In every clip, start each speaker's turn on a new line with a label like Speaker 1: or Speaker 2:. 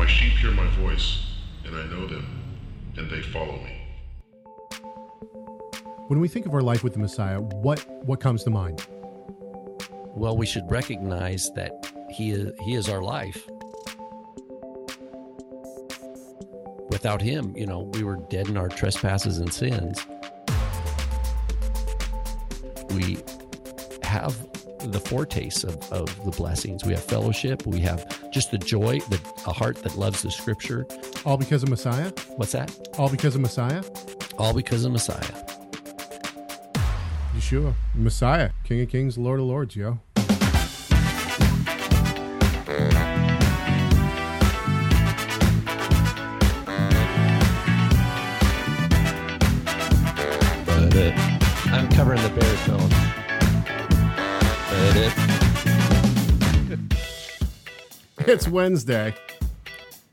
Speaker 1: My sheep hear my voice, and I know them, and they follow me.
Speaker 2: When we think of our life with the Messiah, what what comes to mind?
Speaker 3: Well, we should recognize that he is, he is our life. Without him, you know, we were dead in our trespasses and sins. We have the foretaste of, of the blessings. We have fellowship. We have just the joy, the, a heart that loves the scripture.
Speaker 2: All because of Messiah?
Speaker 3: What's that?
Speaker 2: All because of Messiah?
Speaker 3: All because of Messiah.
Speaker 2: Yeshua, Messiah, King of Kings, Lord of Lords, yo. It's Wednesday,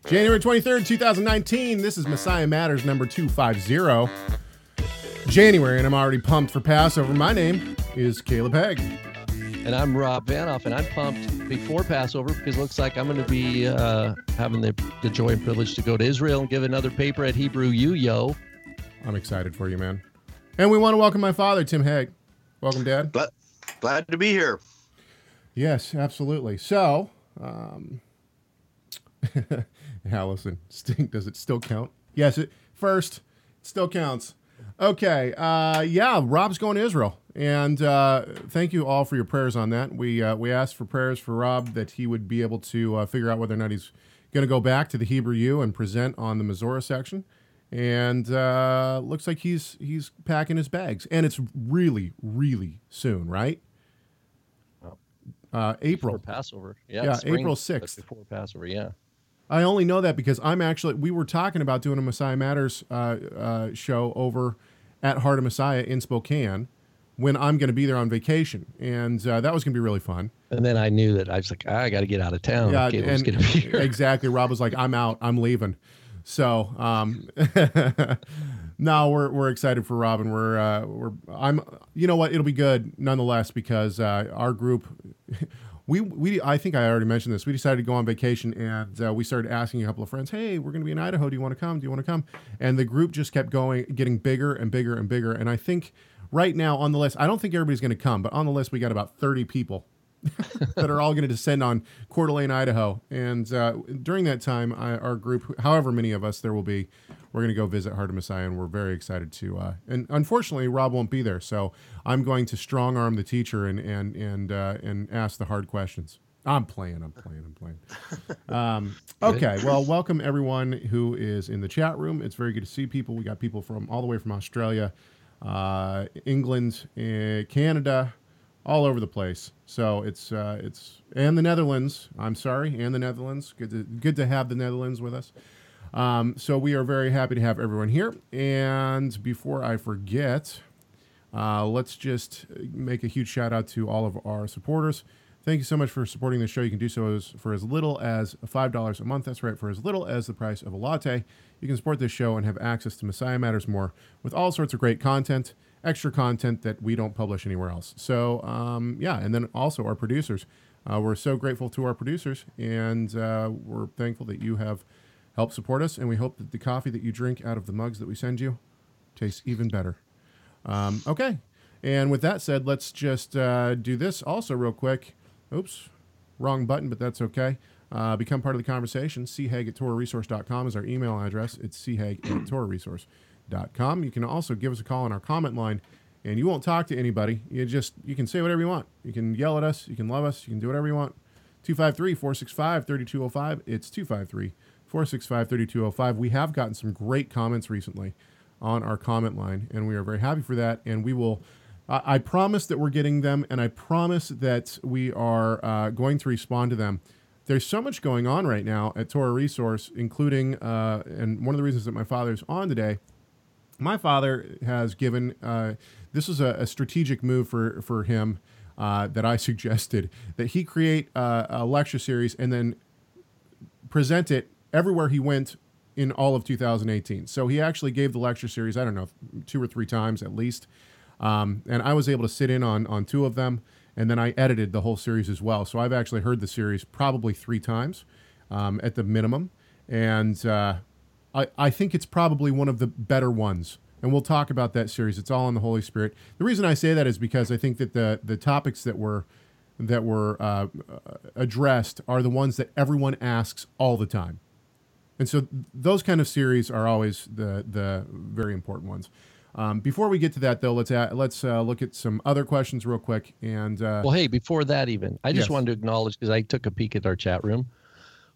Speaker 2: January 23rd, 2019. This is Messiah Matters number 250. January, and I'm already pumped for Passover. My name is Caleb Hegg.
Speaker 3: and I'm Rob Vanhoff, and I'm pumped before Passover because it looks like I'm going to be uh, having the, the joy and privilege to go to Israel and give another paper at Hebrew U Yo.
Speaker 2: I'm excited for you, man. And we want to welcome my father, Tim Hegg. Welcome, Dad.
Speaker 4: But glad to be here.
Speaker 2: Yes, absolutely. So, um, Allison, stink. Does it still count? Yes, it first still counts. Okay. Uh, yeah, Rob's going to Israel, and uh, thank you all for your prayers on that. We uh, we asked for prayers for Rob that he would be able to uh, figure out whether or not he's going to go back to the Hebrew U and present on the Missouri section. And uh, looks like he's he's packing his bags, and it's really really soon, right? Uh, April.
Speaker 3: Before Passover. Yeah,
Speaker 2: Yeah, April 6th.
Speaker 3: Before Passover, yeah.
Speaker 2: I only know that because I'm actually we were talking about doing a Messiah Matters uh, uh, show over at Heart of Messiah in Spokane when I'm going to be there on vacation, and uh, that was going to be really fun.
Speaker 3: And then I knew that I was like, "Ah, I got to get out of town.
Speaker 2: yeah,
Speaker 3: going to be here?
Speaker 2: exactly. Rob was like, "I'm out. I'm leaving." So, um, no, we're we're excited for Rob, and we're uh, we're I'm. You know what? It'll be good nonetheless because uh, our group. We, we I think I already mentioned this. We decided to go on vacation and uh, we started asking a couple of friends, "Hey, we're going to be in Idaho. Do you want to come? Do you want to come?" And the group just kept going, getting bigger and bigger and bigger. And I think right now on the list, I don't think everybody's going to come, but on the list we got about 30 people that are all going to descend on Coeur d'Alene, Idaho. And uh, during that time, I, our group, however many of us there will be, we're going to go visit Heart of Messiah, and we're very excited to. Uh, and unfortunately, Rob won't be there, so I'm going to strong arm the teacher and and and uh, and ask the hard questions. I'm playing. I'm playing. I'm playing. Um, okay. Well, welcome everyone who is in the chat room. It's very good to see people. We got people from all the way from Australia, uh, England, uh, Canada, all over the place. So it's uh, it's and the Netherlands. I'm sorry, and the Netherlands. Good to good to have the Netherlands with us. Um, so we are very happy to have everyone here. And before I forget, uh, let's just make a huge shout out to all of our supporters. Thank you so much for supporting the show. You can do so as, for as little as $5 a month. That's right, for as little as the price of a latte. You can support this show and have access to Messiah Matters More with all sorts of great content, extra content that we don't publish anywhere else. So, um, yeah, and then also our producers. Uh, we're so grateful to our producers, and uh, we're thankful that you have helped support us. And we hope that the coffee that you drink out of the mugs that we send you tastes even better. Um, okay. And with that said, let's just uh, do this also real quick. Oops, wrong button, but that's okay. Uh, become part of the conversation. chag at torahresource.com is our email address. It's chag at torahresource.com. You can also give us a call on our comment line, and you won't talk to anybody. You just you can say whatever you want. You can yell at us. You can love us. You can do whatever you want. 253 465 3205. It's 253 465 3205. We have gotten some great comments recently on our comment line, and we are very happy for that. And we will, I I promise that we're getting them, and I promise that we are uh, going to respond to them. There's so much going on right now at Torah Resource, including, uh, and one of the reasons that my father's on today my father has given uh, this is a, a strategic move for for him uh, that I suggested that he create uh, a lecture series and then present it everywhere he went in all of 2018. So he actually gave the lecture series I don't know two or three times at least, um, and I was able to sit in on on two of them, and then I edited the whole series as well. So I've actually heard the series probably three times um, at the minimum. and uh, I I think it's probably one of the better ones. And we'll talk about that series. It's all on the Holy Spirit. The reason I say that is because I think that the the topics that were that were uh, addressed are the ones that everyone asks all the time, and so those kind of series are always the the very important ones. Um, before we get to that, though, let's add, let's uh, look at some other questions real quick. And uh,
Speaker 3: well, hey, before that, even I just
Speaker 2: Yes.
Speaker 3: wanted to acknowledge because I took a peek at our chat room.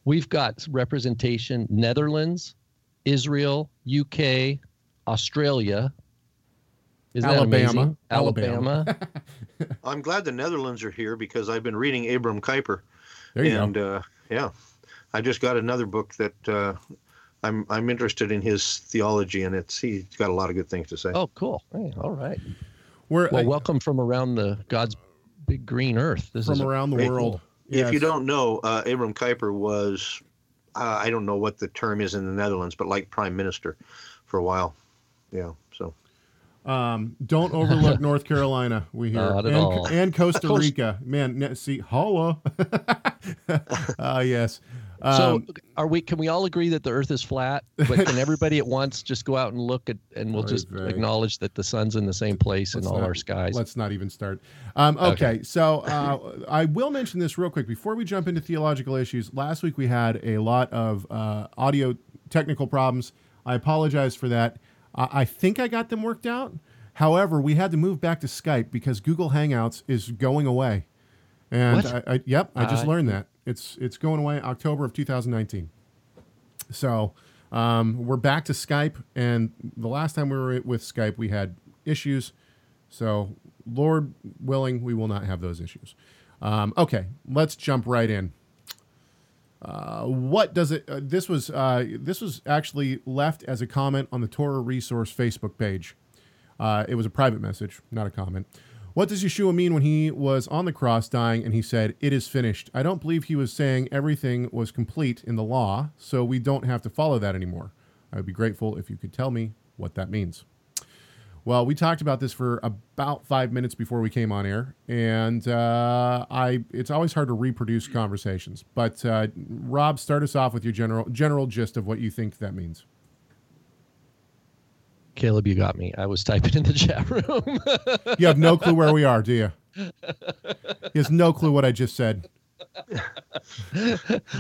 Speaker 3: We've got representation: Netherlands, Israel, UK, Australia. Isn't that
Speaker 2: Alabama. Alabama.
Speaker 3: Alabama.
Speaker 4: I'm glad the Netherlands are here because I've been reading Abram Kuyper,
Speaker 2: there you
Speaker 4: and
Speaker 2: go.
Speaker 4: uh, yeah, I just got another book that uh, I'm I'm interested in his theology, and it's he's got a lot of good things to say.
Speaker 3: oh, cool. Hey, all right.
Speaker 2: We're
Speaker 3: Well,
Speaker 2: uh,
Speaker 3: welcome from around the God's big green earth. This
Speaker 2: from
Speaker 3: is
Speaker 2: around the
Speaker 4: very
Speaker 2: world.
Speaker 4: If you don't know, uh, Abram Kuyper was uh, I don't know what the term is in the Netherlands, but like prime minister for a while. Yeah, so
Speaker 2: Um, don't overlook North Carolina. We hear
Speaker 3: Not at
Speaker 2: and,
Speaker 3: all.
Speaker 2: and Costa Rica. Man, see, holla. Ah, yes.
Speaker 3: So
Speaker 2: Um,
Speaker 3: are we? Can we all agree that the Earth is flat? But can everybody at once just go out and look at, and we'll
Speaker 2: Oy
Speaker 3: just
Speaker 2: vey.
Speaker 3: acknowledge that the sun's in the same place in
Speaker 2: let's
Speaker 3: all
Speaker 2: not-
Speaker 3: our skies?
Speaker 2: Let's not even start. Um, okay,
Speaker 3: Okay.
Speaker 2: so uh, I will mention this real quick before we jump into theological issues. Last week we had a lot of uh, audio technical problems. I apologize for that. I I think I got them worked out. However, we had to move back to Skype because Google Hangouts is going away. And
Speaker 3: What?
Speaker 2: I, I, yep, I just learned that it's it's going away October of 2019. So um, we're back to Skype, and the last time we were with Skype, we had issues. So Lord willing, we will not have those issues. Um, okay, let's jump right in. Uh, what does it? Uh, this was uh, this was actually left as a comment on the Torah Resource Facebook page. Uh, it was a private message, not a comment. What does Yeshua mean when he was on the cross dying and he said, It is finished? I don't believe he was saying everything was complete in the law, so we don't have to follow that anymore. I would be grateful if you could tell me what that means. Well, we talked about this for about five minutes before we came on air, and uh, I it's always hard to reproduce conversations. But uh, Rob, start us off with your general general gist of what you think that means.
Speaker 3: Caleb, you got me. I was typing in the chat room.
Speaker 2: You have no clue where we are, do you? He has no clue what I just said.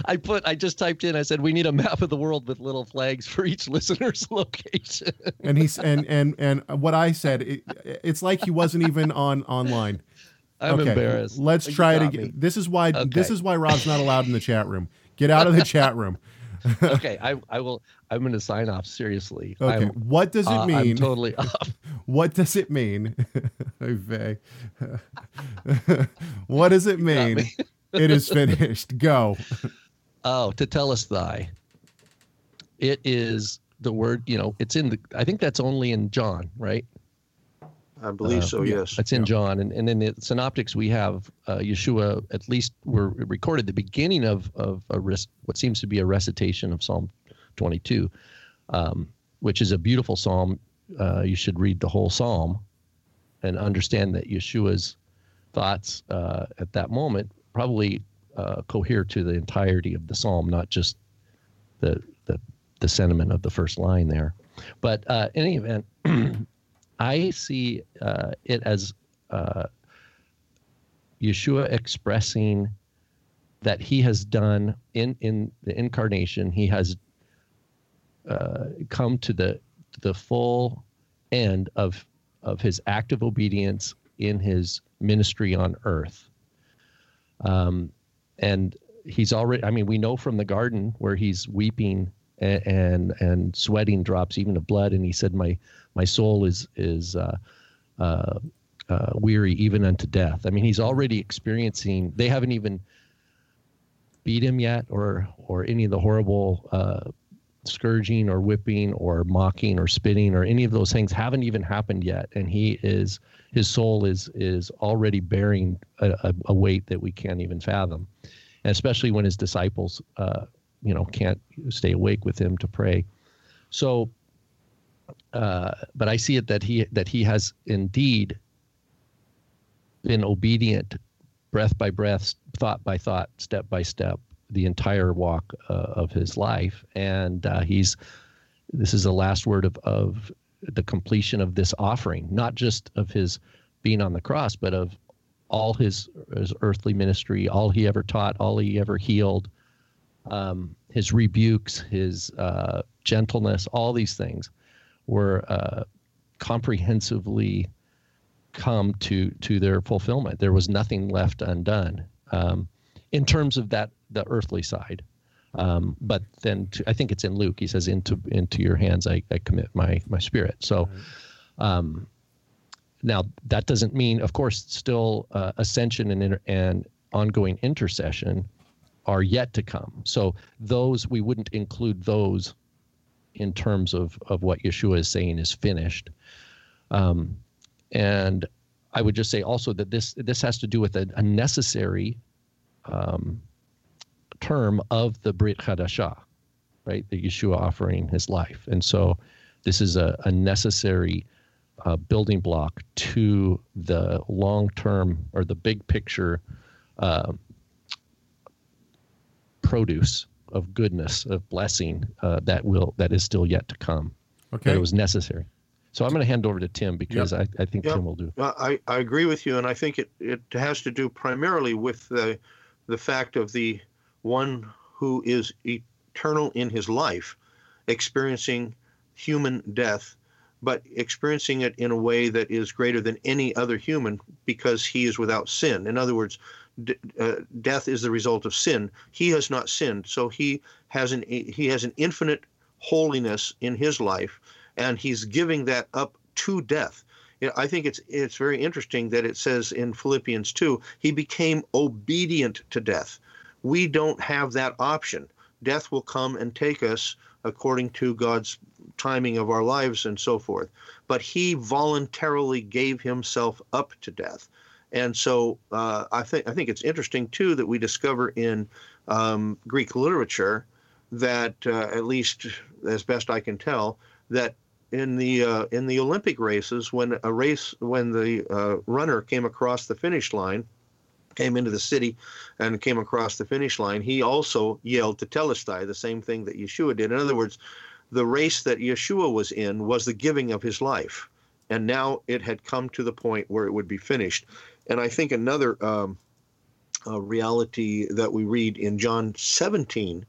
Speaker 3: I put. I just typed in. I said we need a map of the world with little flags for each listener's location.
Speaker 2: and he's and and and what I said, it, it's like he wasn't even on online.
Speaker 3: I'm
Speaker 2: okay,
Speaker 3: embarrassed.
Speaker 2: Let's try it again.
Speaker 3: me.
Speaker 2: This is why this is why Rob's not allowed in the chat room. Get out of the chat room.
Speaker 3: okay, I, I will. I'm going to sign off seriously.
Speaker 2: Okay,
Speaker 3: I'm,
Speaker 2: what does it
Speaker 3: uh, I'm
Speaker 2: mean?
Speaker 3: totally off.
Speaker 2: what does it mean? What does it mean?
Speaker 3: me.
Speaker 2: it is finished. Go.
Speaker 3: Oh, to tell us thy. It is the word. You know, it's in the. I think that's only in John, right?
Speaker 4: I believe
Speaker 3: Uh,
Speaker 4: so. Yes.
Speaker 3: It's in
Speaker 2: Yeah.
Speaker 3: John, and, and in the synoptics we have uh, Yeshua. At least we're recorded the beginning of of a rec- what seems to be a recitation of Psalm 22, um, which is a beautiful psalm. Uh, you should read the whole psalm and understand that Yeshua's thoughts uh, at that moment probably uh, cohere to the entirety of the psalm, not just the the the sentiment of the first line there. But uh, in any event. I see uh, it as uh, Yeshua expressing that he has done in in the incarnation. He has uh, come to the the full end of of his act of obedience in his ministry on earth. Um, and he's already. I mean, we know from the garden where he's weeping and and, and sweating drops even of blood, and he said, "My my soul is is uh, uh, uh, weary even unto death." I mean, he's already experiencing. They haven't even beat him yet, or or any of the horrible uh, scourging or whipping or mocking or spitting or any of those things haven't even happened yet, and he is his soul is is already bearing a, a, a weight that we can't even fathom, and especially when his disciples, uh, you know, can't stay awake with him to pray. So uh, but I see it that he that he has indeed been obedient, breath by breath, thought by thought, step by step, the entire walk uh, of his life, and uh, he's this is the last word of of the completion of this offering, not just of his being on the cross, but of all his his earthly ministry, all he ever taught, all he ever healed, um, his rebukes, his uh, gentleness, all these things were uh, comprehensively come to to their fulfillment. There was nothing left undone um, in terms of that the earthly side. Um, but then to, I think it's in Luke. He says, "Into into your hands I, I commit my my spirit." So, um, now that doesn't mean, of course, still uh, ascension and and ongoing intercession are yet to come. So those we wouldn't include those in terms of of what Yeshua is saying is finished. Um, and I would just say also that this this has to do with a, a necessary um, term of the Brit Hadashah, right? The Yeshua offering his life, and so this is a, a necessary uh, building block to the long term or the big picture uh, produce of goodness of blessing uh, that will that is still yet to come.
Speaker 2: Okay.
Speaker 3: That it was necessary. So I'm going to hand over to Tim because
Speaker 2: Yep.
Speaker 3: I, I think
Speaker 4: Yep.
Speaker 3: Tim will do.
Speaker 4: Well, I, I agree with you, and I think it, it has to do primarily with the the fact of the one who is eternal in his life, experiencing human death, but experiencing it in a way that is greater than any other human because he is without sin. In other words, uh, death is the result of sin. He has not sinned, so he has an he has an infinite holiness in his life, and he's giving that up to death. I think it's it's very interesting that it says in Philippians 2, he became obedient to death. We don't have that option. Death will come and take us according to God's timing of our lives and so forth. But he voluntarily gave himself up to death. And so uh, I think I think it's interesting too that we discover in um, Greek literature that uh, at least as best I can tell that in the uh, in the Olympic races when a race when the uh, runner came across the finish line came into the city and came across the finish line he also yelled tetelestai the same thing that Yeshua did. In other words the race that Yeshua was in was the giving of his life. And now it had come to the point where it would be finished and I think another um, uh, reality that we read in John 17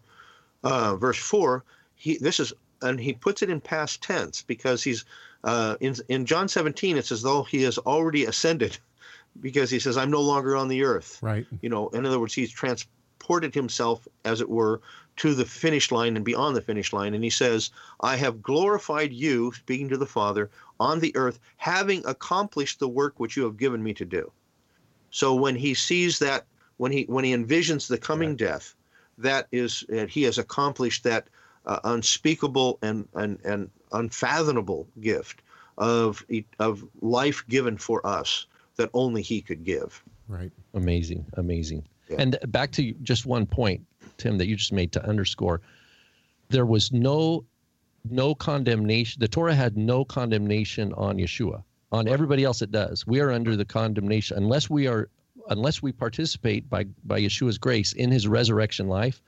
Speaker 4: uh, verse 4 he this is and he puts it in past tense because he's uh, in in John 17 it's as though he has already ascended because he says I'm no longer on the earth.
Speaker 2: Right.
Speaker 4: you know in other words he's transported himself as it were to the finish line and beyond the finish line. And he says I have glorified you speaking to the father on the earth having accomplished the work which you have given me to do so when he sees that when he when he envisions the coming death that is that he has accomplished that uh, unspeakable and, and and unfathomable gift of of life given for us that only he could give
Speaker 2: Right.
Speaker 3: Amazing, amazing.
Speaker 4: Yeah.
Speaker 3: And back to just one point, Tim, that you just made to underscore, there was no no condemnation. The Torah had no condemnation on Yeshua. On everybody else, it does. We are under the condemnation unless we are unless we participate by by Yeshua's grace in His resurrection life.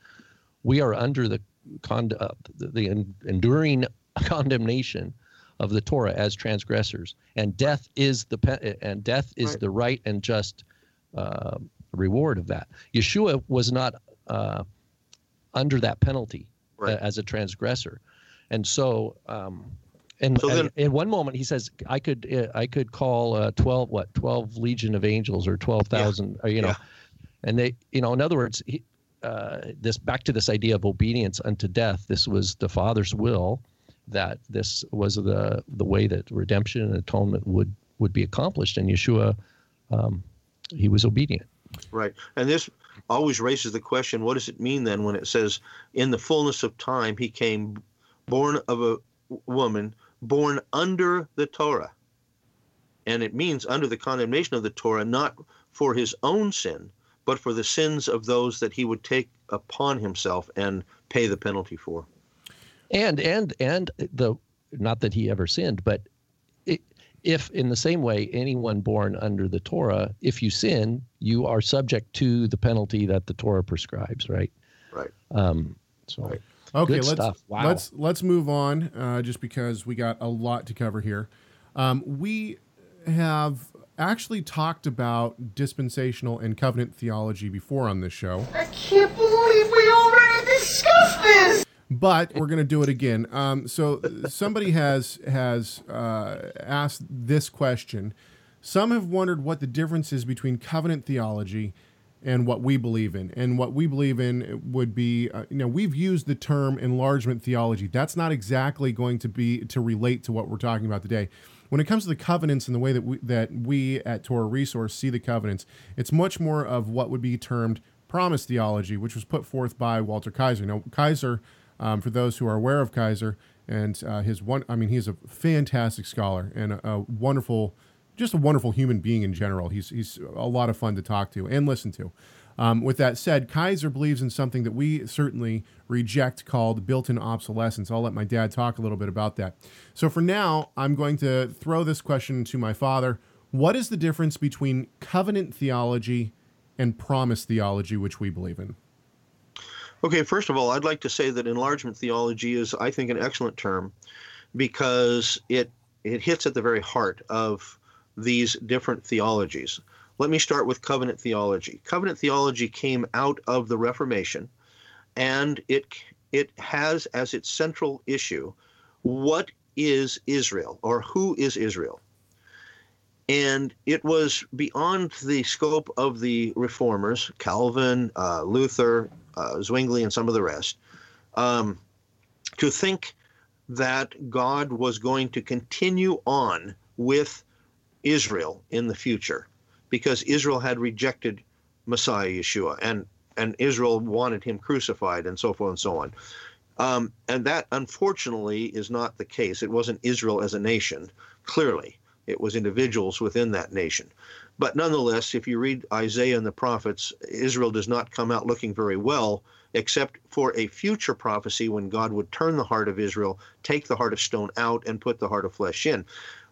Speaker 3: We are under the con uh, the, the en- enduring condemnation of the Torah as transgressors, and death is the pe- and death is
Speaker 4: Right.
Speaker 3: the right and just uh, reward of that. Yeshua was not uh, under that penalty
Speaker 4: Right.
Speaker 3: uh, as a transgressor, and so. Um, and,
Speaker 4: So then-
Speaker 3: in one moment he says, "I could, uh, I could call uh, twelve, what, twelve legion of angels or twelve thousand, or you know,"
Speaker 4: Yeah.
Speaker 3: and they, you know, in other words, he, uh, this back to this idea of obedience unto death. This was the Father's will that this was the the way that redemption and atonement would would be accomplished, and Yeshua, um, he was obedient.
Speaker 4: right and this always raises the question what does it mean then when it says in the fullness of time he came born of a woman born under the torah and it means under the condemnation of the torah not for his own sin but for the sins of those that he would take upon himself and pay the penalty for
Speaker 3: and and and the not that he ever sinned but if in the same way anyone born under the torah if you sin you are subject to the penalty that the torah prescribes right
Speaker 4: Right.
Speaker 3: Um, so
Speaker 4: Right.
Speaker 2: Okay,
Speaker 3: Good
Speaker 2: let's
Speaker 3: stuff. Wow.
Speaker 2: let's let's move on. Uh, just because we got a lot to cover here, um, we have actually talked about dispensational and covenant theology before on this show,
Speaker 5: I can't believe we already discussed this!
Speaker 2: but we're going to do it again. Um, so somebody has has uh, asked this question. Some have wondered what the difference is between covenant theology and what we believe in. And what we believe in would be, uh, you know, we've used the term enlargement theology. That's not exactly going to be to relate to what we're talking about today. When it comes to the covenants and the way that we, that we at Torah Resource see the covenants, it's much more of what would be termed promise theology, which was put forth by Walter Kaiser. Now, Kaiser, um, for those who are aware of Kaiser and uh, his one, I mean, he's a fantastic scholar and a, a wonderful just a wonderful human being in general. He's he's a lot of fun to talk to and listen to. Um, with that said, Kaiser believes in something that we certainly reject called built-in obsolescence. I'll let my dad talk a little bit about that. So for now, I'm going to throw this question to my father. What is the difference between covenant theology and promise theology, which we believe in?
Speaker 4: Okay, first of all, I'd like to say that enlargement theology is, I think, an excellent term because it it hits at the very heart of these different theologies. Let me start with covenant theology. Covenant theology came out of the Reformation, and it it has as its central issue what is Israel or who is Israel? And it was beyond the scope of the reformers, Calvin, uh, Luther, uh, Zwingli, and some of the rest, um, to think that God was going to continue on with Israel in the future because Israel had rejected Messiah Yeshua and and Israel wanted him crucified and so forth and so on. Um, and that unfortunately is not the case. It wasn't Israel as a nation, clearly. It was individuals within that nation. But nonetheless, if you read Isaiah and the prophets, Israel does not come out looking very well, except for a future prophecy when God would turn the heart of Israel, take the heart of stone out, and put the heart of flesh in.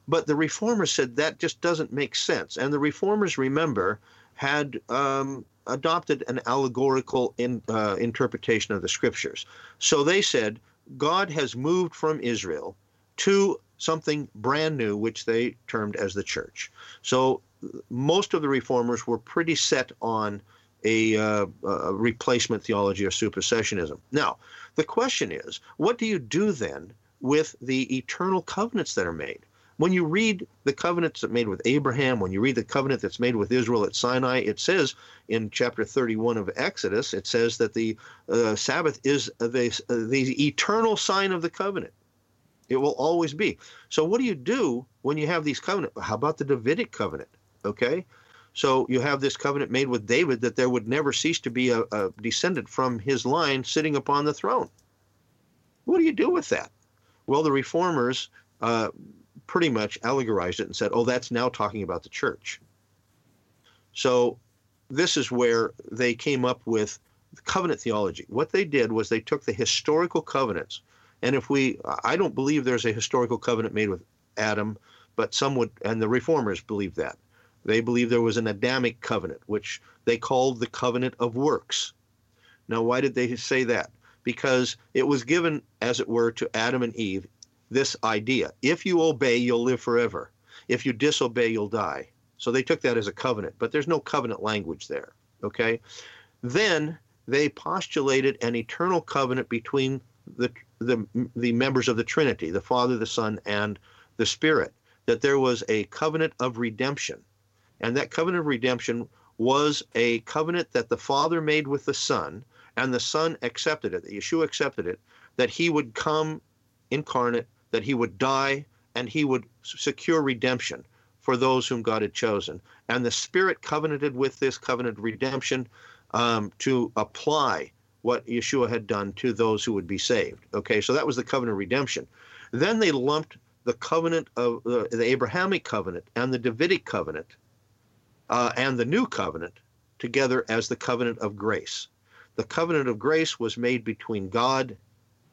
Speaker 4: But the reformers said that just doesn't make sense. And the reformers, remember, had um, adopted an allegorical in, uh, interpretation of the scriptures. So they said God has moved from Israel to something brand new, which they termed as the church. So most of the reformers were pretty set on a, uh, a replacement theology or supersessionism. Now, the question is, what do you do then with the eternal covenants that are made? When you read the covenants that made with Abraham, when you read the covenant that's made with Israel at Sinai, it says in chapter 31 of Exodus, it says that the uh, Sabbath is the, the eternal sign of the covenant. It will always be. So, what do you do when you have these covenants? How about the Davidic covenant? Okay. So, you have this covenant made with David that there would never cease to be a, a descendant from his line sitting upon the throne. What do you do with that? Well, the reformers uh, pretty much allegorized it and said, oh, that's now talking about the church. So, this is where they came up with covenant theology. What they did was they took the historical covenants and if we, I don't believe there's a historical covenant made with Adam, but some would, and the reformers believe that. They believe there was an Adamic covenant, which they called the covenant of works. Now, why did they say that? Because it was given, as it were, to Adam and Eve this idea if you obey, you'll live forever. If you disobey, you'll die. So they took that as a covenant, but there's no covenant language there. Okay? Then they postulated an eternal covenant between the the the members of the Trinity, the Father, the Son, and the Spirit, that there was a covenant of redemption, and that covenant of redemption was a covenant that the Father made with the Son, and the Son accepted it. That Yeshua accepted it, that He would come incarnate, that He would die, and He would secure redemption for those whom God had chosen, and the Spirit covenanted with this covenant redemption um, to apply what Yeshua had done to those who would be saved. Okay, so that was the covenant redemption. Then they lumped the covenant of uh, the Abrahamic covenant and the Davidic covenant uh, and the new covenant together as the covenant of grace. The covenant of grace was made between God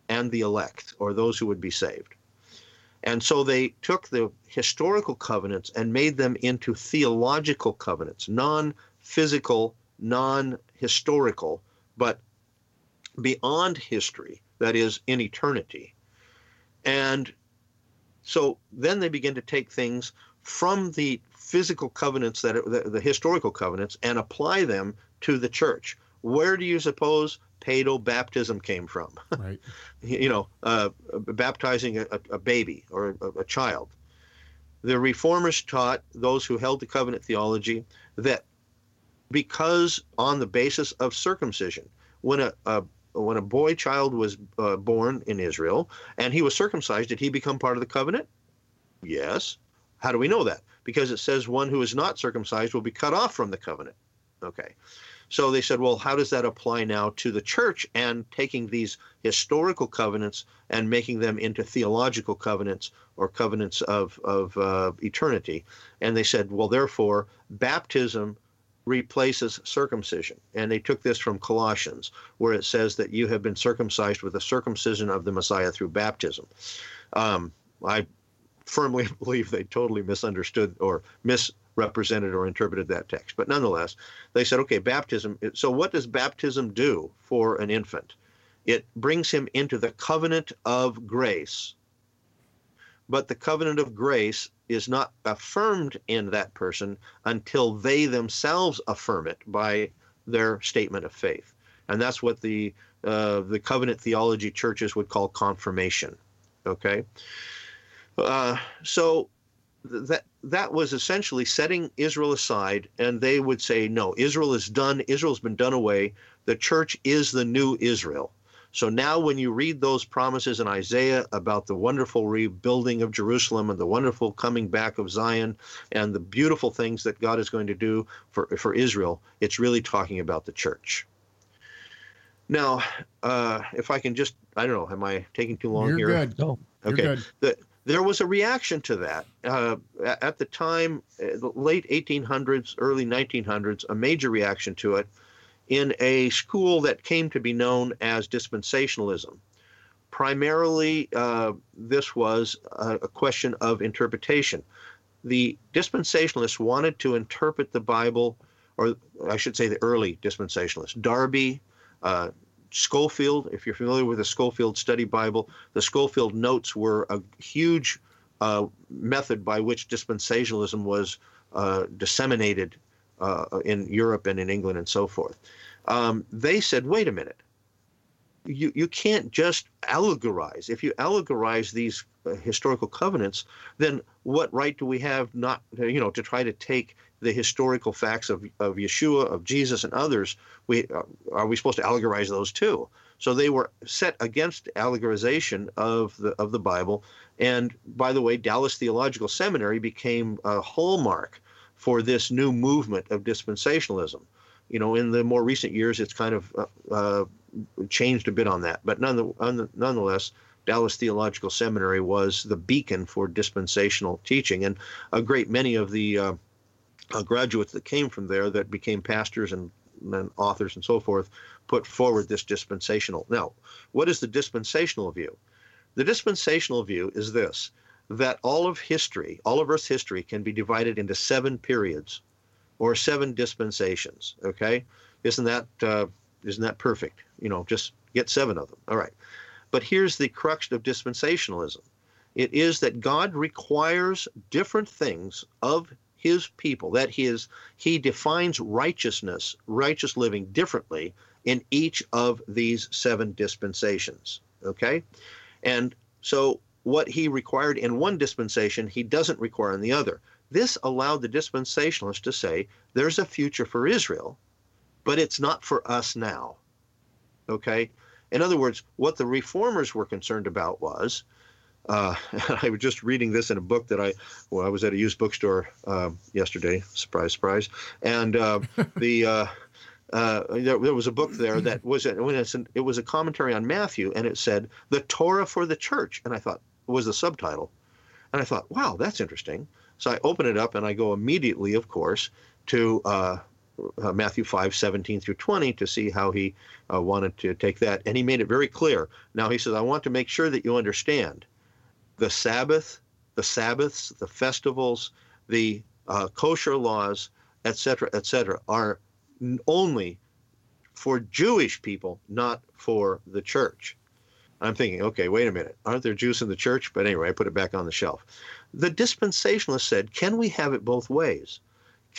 Speaker 4: and the elect, or those who would be saved. And so they took the historical covenants and made them into theological covenants, non physical, non historical, but beyond history, that is, in eternity. And so then they begin to take things from the physical covenants that the, the historical covenants and apply them to the church. Where do you suppose paedo baptism came from?
Speaker 2: Right.
Speaker 4: you know, uh, baptizing a, a, baby or a, a child. The reformers taught those who held the covenant theology that because on the basis of circumcision, when a, a when a boy child was uh, born in Israel and he was circumcised, did he become part of the covenant? Yes. How do we know that? Because it says one who is not circumcised will be cut off from the covenant. Okay. So they said, well, how does that apply now to the church and taking these historical covenants and making them into theological covenants or covenants of, of uh, eternity? And they said, well, therefore, baptism replaces circumcision. And they took this from Colossians, where it says that you have been circumcised with the circumcision of the Messiah through baptism. Um, I firmly believe they totally misunderstood or misrepresented or interpreted that text. But nonetheless, they said, okay, baptism. So, what does baptism do for an infant? It brings him into the covenant of grace. But the covenant of grace is not affirmed in that person until they themselves affirm it by their statement of faith. And that's what the uh, the covenant theology churches would call confirmation. Okay, uh, so that that was essentially setting Israel aside, and they would say, no, Israel is done. Israel's been done away. The church is the new Israel. So now, when you read those promises in Isaiah about the wonderful rebuilding of Jerusalem and the wonderful coming back of Zion and the beautiful things that God is going to do for, for Israel, it's really talking about the church. Now, uh, if I can just, I don't know, am I taking too long
Speaker 2: You're
Speaker 4: here?
Speaker 2: good.
Speaker 3: No.
Speaker 2: You're
Speaker 4: Okay.
Speaker 2: good.
Speaker 4: The, there was a reaction to that. Uh, at the time, uh, the late 1800s, early 1900s, a major reaction to it in a school that came to be known as dispensationalism. Primarily, uh, this was a, a question of interpretation. The dispensationalists wanted to interpret the Bible, or I should say the early dispensationalists, Darby, uh, Scofield, if you're familiar with the Scofield Study Bible, the Scofield Notes were a huge uh, method by which dispensationalism was uh, disseminated uh, in Europe and in England and so forth. Um, they said, wait a minute, you, you can't just allegorize. If you allegorize these uh, historical covenants, then what right do we have not, you know, to try to take the historical facts of, of Yeshua, of Jesus, and others? We uh, are we supposed to allegorize those too? So they were set against allegorization of the of the Bible. And by the way, Dallas Theological Seminary became a hallmark for this new movement of dispensationalism. You know, in the more recent years, it's kind of uh, uh, changed a bit on that, but none, nonetheless, Dallas Theological Seminary was the beacon for dispensational teaching, and a great many of the uh, uh, graduates that came from there that became pastors and, and authors and so forth put forward this dispensational. Now, what is the dispensational view? The dispensational view is this that all of history, all of Earth's history, can be divided into seven periods or seven dispensations. Okay, isn't that uh, isn't that perfect? You know, just get seven of them. All right. But here's the crux of dispensationalism. It is that God requires different things of his people. That he he defines righteousness, righteous living differently in each of these seven dispensations. Okay? And so what he required in one dispensation, he doesn't require in the other. This allowed the dispensationalists to say there's a future for Israel, but it's not for us now. Okay? In other words, what the reformers were concerned about was, uh, I was just reading this in a book that I, well, I was at a used bookstore uh, yesterday. Surprise, surprise. And uh, the uh, uh, there, there, was a book there that was a, it was a commentary on Matthew, and it said the Torah for the church, and I thought was the subtitle, and I thought, wow, that's interesting. So I open it up and I go immediately, of course, to uh, uh, Matthew 5, 17 through 20 to see how he uh, wanted to take that. And he made it very clear. Now he says, I want to make sure that you understand the Sabbath, the Sabbaths, the festivals, the uh, kosher laws, etc., etc., are only for Jewish people, not for the church. I'm thinking, okay, wait a minute. Aren't there Jews in the church? But anyway, I put it back on the shelf. The dispensationalist said, can we have it both ways?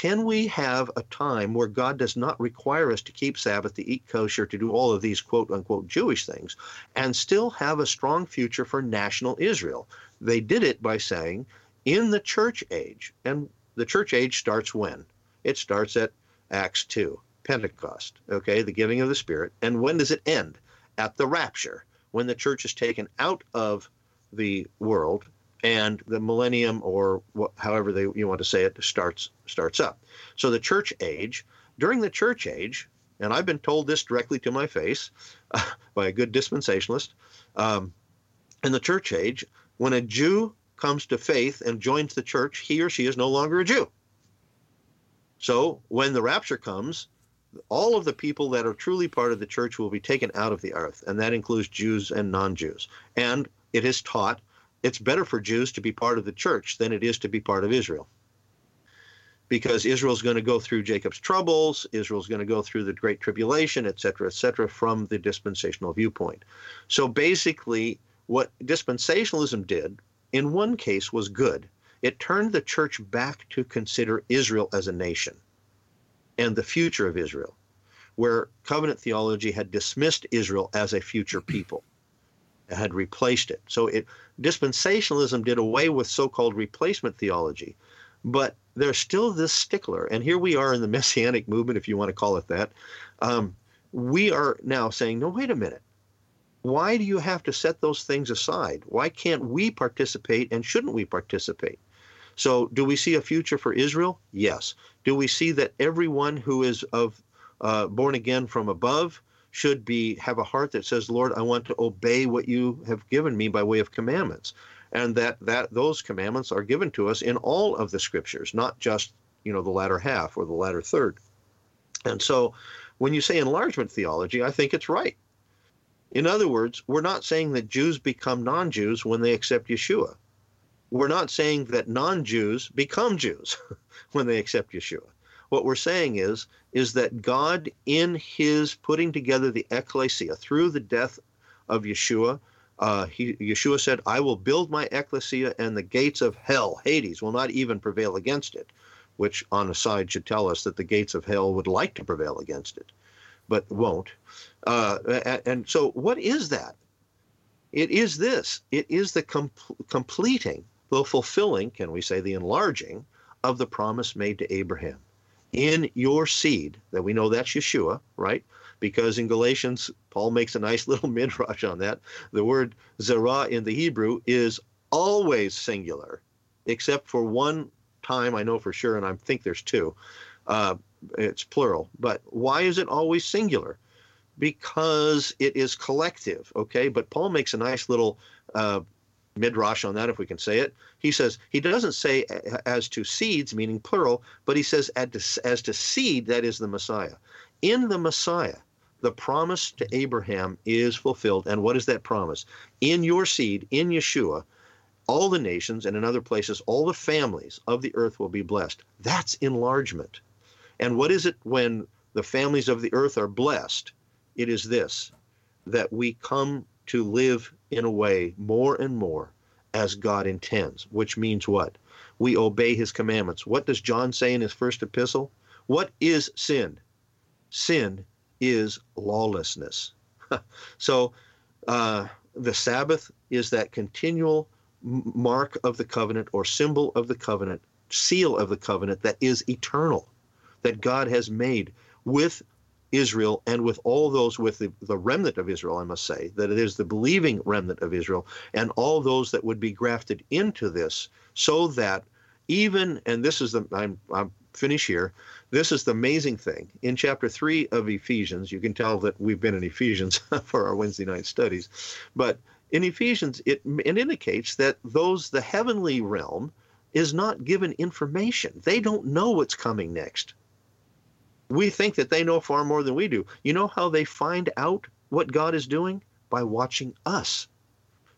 Speaker 4: Can we have a time where God does not require us to keep Sabbath, to eat kosher, to do all of these quote unquote Jewish things, and still have a strong future for national Israel? They did it by saying, in the church age, and the church age starts when? It starts at Acts 2, Pentecost, okay, the giving of the Spirit. And when does it end? At the rapture when the church is taken out of the world and the millennium or wh- however they, you want to say it starts starts up. So the church age, during the church age, and I've been told this directly to my face uh, by a good dispensationalist, um, in the church age, when a Jew comes to faith and joins the church, he or she is no longer a Jew. So when the rapture comes, all of the people that are truly part of the church will be taken out of the earth, and that includes Jews and non Jews. And it is taught it's better for Jews to be part of the church than it is to be part of Israel. Because Israel's going to go through Jacob's troubles, Israel's going to go through the Great Tribulation, et cetera, et cetera, from the dispensational viewpoint. So basically, what dispensationalism did in one case was good. It turned the church back to consider Israel as a nation and the future of Israel, where covenant theology had dismissed Israel as a future people, had replaced it. So it dispensationalism did away with so-called replacement theology, but there's still this stickler, and here we are in the messianic movement, if you want to call it that. Um, we are now saying, no, wait a minute. Why do you have to set those things aside? Why can't we participate and shouldn't we participate? So, do we see a future for Israel? Yes. Do we see that everyone who is of uh, born again from above should be have a heart that says, "Lord, I want to obey what you have given me by way of commandments," and that that those commandments are given to us in all of the scriptures, not just you know the latter half or the latter third. And so, when you say enlargement theology, I think it's right. In other words, we're not saying that Jews become non-Jews when they accept Yeshua we're not saying that non-Jews become Jews when they accept Yeshua. What we're saying is is that God, in His putting together the ecclesia through the death of Yeshua, uh, he, Yeshua said, "I will build my ecclesia, and the gates of hell, Hades, will not even prevail against it." Which, on a side, should tell us that the gates of hell would like to prevail against it, but won't. Uh, and so, what is that? It is this. It is the com- completing the fulfilling, can we say, the enlarging of the promise made to Abraham. In your seed, that we know that's Yeshua, right? Because in Galatians, Paul makes a nice little midrash on that. The word zerah in the Hebrew is always singular, except for one time I know for sure, and I think there's two. Uh, it's plural. But why is it always singular? Because it is collective, okay? But Paul makes a nice little uh, midrash on that, if we can say it. He says he doesn't say as to seeds, meaning plural, but he says as to seed, that is the Messiah. In the Messiah, the promise to Abraham is fulfilled. And what is that promise? In your seed, in Yeshua, all the nations, and in other places, all the families of the earth will be blessed. That's enlargement. And what is it when the families of the earth are blessed? It is this that we come to live in a way more and more as God intends, which means what? We obey his commandments. What does John say in his first epistle? What is sin? Sin is lawlessness. so uh, the Sabbath is that continual mark of the covenant or symbol of the covenant, seal of the covenant that is eternal, that God has made with Israel and with all those with the, the remnant of Israel, I must say, that it is the believing remnant of Israel and all those that would be grafted into this, so that even, and this is the, I'm, I'm finish here, this is the amazing thing. In chapter 3 of Ephesians, you can tell that we've been in Ephesians for our Wednesday night studies, but in Ephesians, it, it indicates that those, the heavenly realm, is not given information. They don't know what's coming next we think that they know far more than we do. You know how they find out what God is doing? By watching us.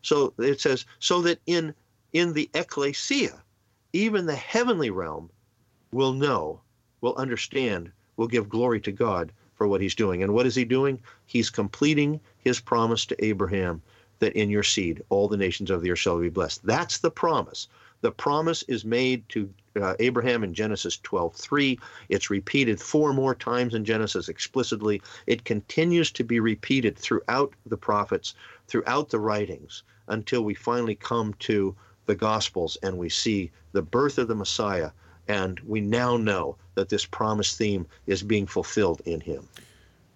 Speaker 4: So it says, so that in in the ecclesia, even the heavenly realm will know, will understand, will give glory to God for for what he's doing. And what is he doing? He's completing his promise to Abraham that in your seed all the nations of the earth shall be blessed. That's the promise. The promise is made to uh, Abraham in Genesis 12:3. It's repeated four more times in Genesis explicitly. It continues to be repeated throughout the prophets, throughout the writings, until we finally come to the Gospels and we see the birth of the Messiah, and we now know that this promise theme is being fulfilled in him.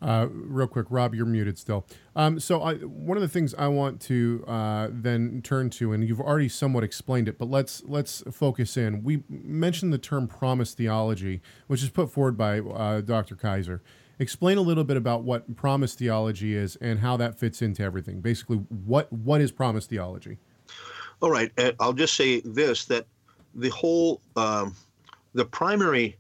Speaker 2: Uh, real quick, Rob, you're muted still. Um, so I, one of the things I want to uh, then turn to, and you've already somewhat explained it, but let's let's focus in. We mentioned the term promise theology, which is put forward by uh, Dr. Kaiser. Explain a little bit about what promise theology is and how that fits into everything. Basically, what what is promise theology?
Speaker 4: All right, I'll just say this: that the whole um, the primary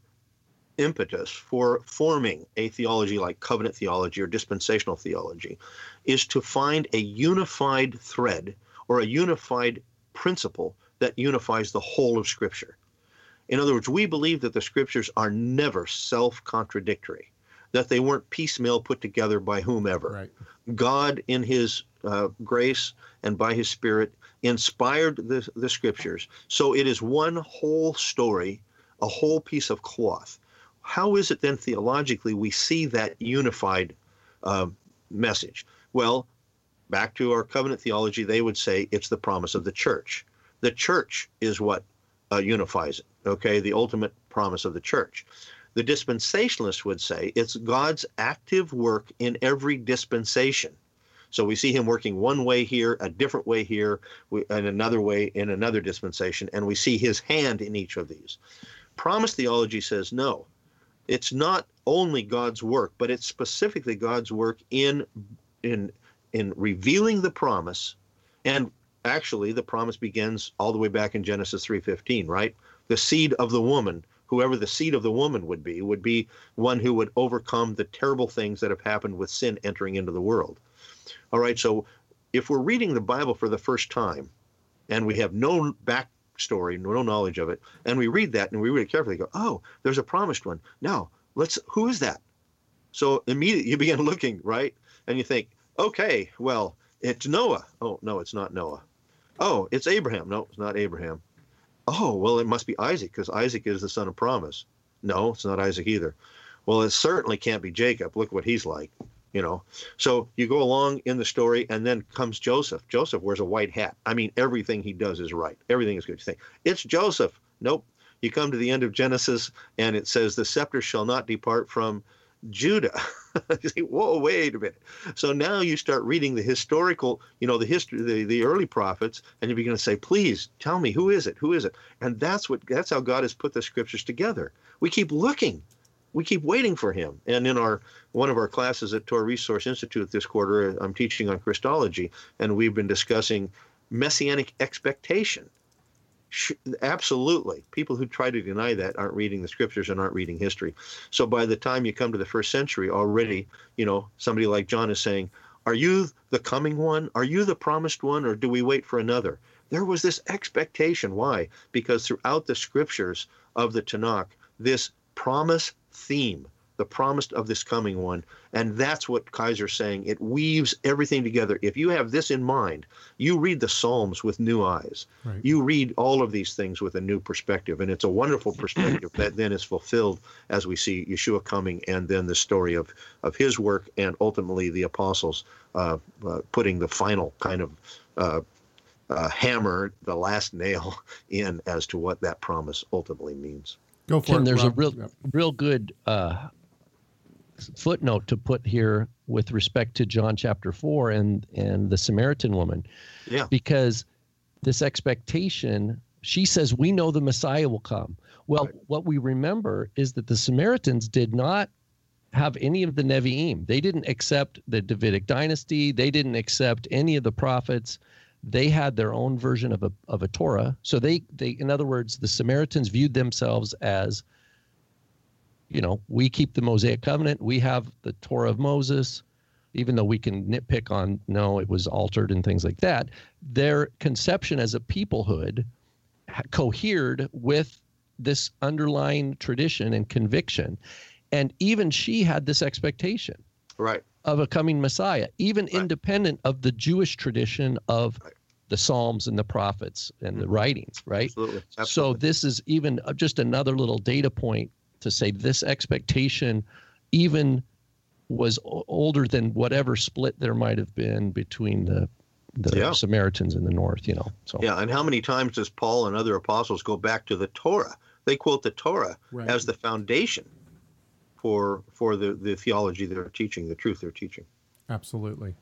Speaker 4: impetus for forming a theology like covenant theology or dispensational theology is to find a unified thread or a unified principle that unifies the whole of Scripture. In other words, we believe that the Scriptures are never self contradictory, that they weren't piecemeal put together by whomever.
Speaker 2: Right.
Speaker 4: God, in His uh, grace and by His Spirit, inspired the, the Scriptures. So it is one whole story, a whole piece of cloth how is it then theologically we see that unified uh, message? Well, back to our covenant theology, they would say it's the promise of the church. The church is what uh, unifies it, okay? The ultimate promise of the church. The dispensationalists would say it's God's active work in every dispensation. So we see him working one way here, a different way here, and another way in another dispensation, and we see his hand in each of these. Promise theology says no it's not only God's work, but it's specifically God's work in in in revealing the promise and actually the promise begins all the way back in Genesis 3:15, right? The seed of the woman, whoever the seed of the woman would be, would be one who would overcome the terrible things that have happened with sin entering into the world. All right, so if we're reading the Bible for the first time and we have no back story, no knowledge of it, and we read that and we read it carefully. Go, oh, there's a promised one. Now let's. Who is that? So immediately you begin looking right, and you think, okay, well, it's Noah. Oh no, it's not Noah. Oh, it's Abraham. No, it's not Abraham. Oh, well, it must be Isaac because Isaac is the son of promise. No, it's not Isaac either. Well, it certainly can't be Jacob. Look what he's like you know. So you go along in the story and then comes joseph. Joseph wears a white hat. I mean everything he does is right. Everything is good you think it's joseph. Nope. You come to the end of genesis and it says the scepter shall not depart from judah. You say whoa wait a minute. So now you start reading the historical you know the history the, the early prophets and you begin to say please tell me who is it? Who is it? And that's what that's how god has put the scriptures together. We keep looking we keep waiting for him. And in our one of our classes at Torah Resource Institute this quarter, uh, I'm teaching on Christology, and we've been discussing messianic expectation. Absolutely. People who try to deny that aren't reading the scriptures and aren't reading history. So by the time you come to the first century, already, you know, somebody like John is saying, Are you the coming one? Are you the promised one? Or do we wait for another? There was this expectation. Why? Because throughout the scriptures of the Tanakh, this promise theme, the promise of this coming one. And that's what Kaiser's saying. It weaves everything together. If you have this in mind, you read the Psalms with new eyes. Right. You read all of these things with a new perspective. And it's a wonderful perspective that then is fulfilled as we see Yeshua coming and then the story of, of his work and ultimately the apostles uh, uh, putting the final kind of uh, uh hammer, the last nail in as to what that promise ultimately means.
Speaker 2: Go for Tim,
Speaker 3: it. There's Rob. a real, yep. real good uh, footnote to put here with respect to John chapter four and and the Samaritan woman.
Speaker 4: Yeah.
Speaker 3: Because this expectation, she says, we know the Messiah will come. Well, right. what we remember is that the Samaritans did not have any of the Nevi'im. They didn't accept the Davidic dynasty. They didn't accept any of the prophets they had their own version of a of a Torah. So they they in other words, the Samaritans viewed themselves as you know, we keep the Mosaic covenant, we have the Torah of Moses, even though we can nitpick on no, it was altered and things like that. Their conception as a peoplehood cohered with this underlying tradition and conviction. And even she had this expectation
Speaker 4: Right.
Speaker 3: of a coming Messiah, even
Speaker 4: Right.
Speaker 3: independent of the Jewish tradition of
Speaker 4: Right.
Speaker 3: The Psalms and the prophets and the
Speaker 4: Mhm.
Speaker 3: writings, right?
Speaker 4: Absolutely.
Speaker 3: So this is even uh, just another little data point to say this expectation even was older than whatever split there might have been between the the
Speaker 4: Yeah.
Speaker 3: Samaritans in the north, you know. So
Speaker 4: Yeah, and how many times does Paul and other apostles go back to the Torah? They quote the Torah
Speaker 2: Right.
Speaker 4: as the foundation for for the, the theology they're teaching, the truth they're teaching.
Speaker 2: Absolutely.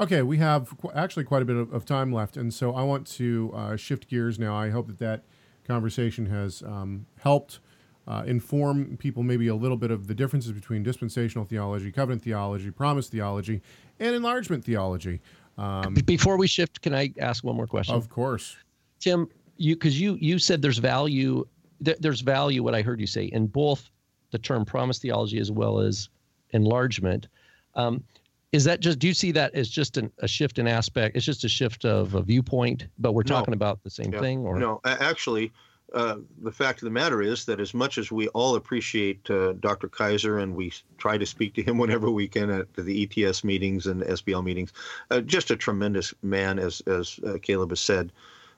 Speaker 2: Okay, we have qu- actually quite a bit of, of time left, and so I want to uh, shift gears now. I hope that that conversation has um, helped uh, inform people maybe a little bit of the differences between dispensational theology, covenant theology, promise theology, and enlargement theology. Um,
Speaker 3: before we shift, can I ask one more question?
Speaker 2: of course.
Speaker 3: Tim, you because you you said there's value there, there's value what I heard you say in both the term promise theology as well as enlargement. Um, is that just do you see that as just an, a shift in aspect? It's just a shift of a viewpoint, but we're
Speaker 4: No.
Speaker 3: talking about the same
Speaker 4: Yeah.
Speaker 3: thing, or
Speaker 4: No, actually, uh, the fact of the matter is that as much as we all appreciate uh, Dr. Kaiser and we try to speak to him whenever we can at the ETS meetings and SBL meetings, uh, just a tremendous man, as as uh, Caleb has said,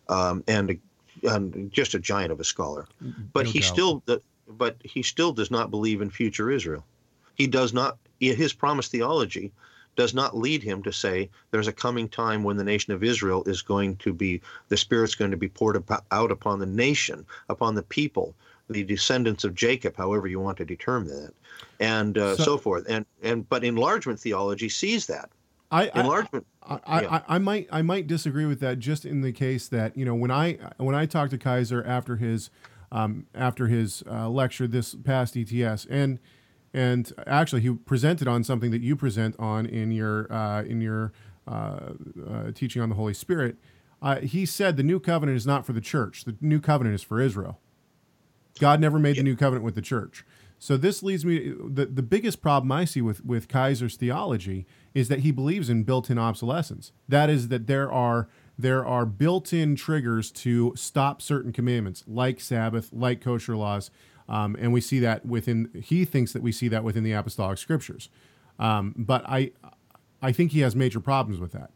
Speaker 4: um, and, and just a giant of a scholar. But
Speaker 2: No
Speaker 4: he
Speaker 2: doubt.
Speaker 4: still, but he still does not believe in future Israel. He does not. His promise theology does not lead him to say there's a coming time when the nation of Israel is going to be the Spirit's going to be poured out upon the nation, upon the people, the descendants of Jacob, however you want to determine that, and uh,
Speaker 2: So-
Speaker 4: so, forth. And and but enlargement theology sees that
Speaker 2: I, I,
Speaker 4: enlargement.
Speaker 2: I, I,
Speaker 4: Yeah.
Speaker 2: I might I might disagree with that just in the case that you know when I when I talked to Kaiser after his um, after his uh, lecture this past ETS and and actually he presented on something that you present on in your uh, in your uh, uh, teaching on the Holy Spirit. Uh, he said the new covenant is not for the church. The new covenant is for Israel. God never made the new covenant with the church. So this leads me the the biggest problem I see with with Kaiser's theology is that he believes in built-in obsolescence. That is that there are there are built-in triggers to stop certain commandments like Sabbath, like kosher laws, um, and we see that within. He thinks that we see that within the apostolic scriptures, um, but I I think he has major problems with that.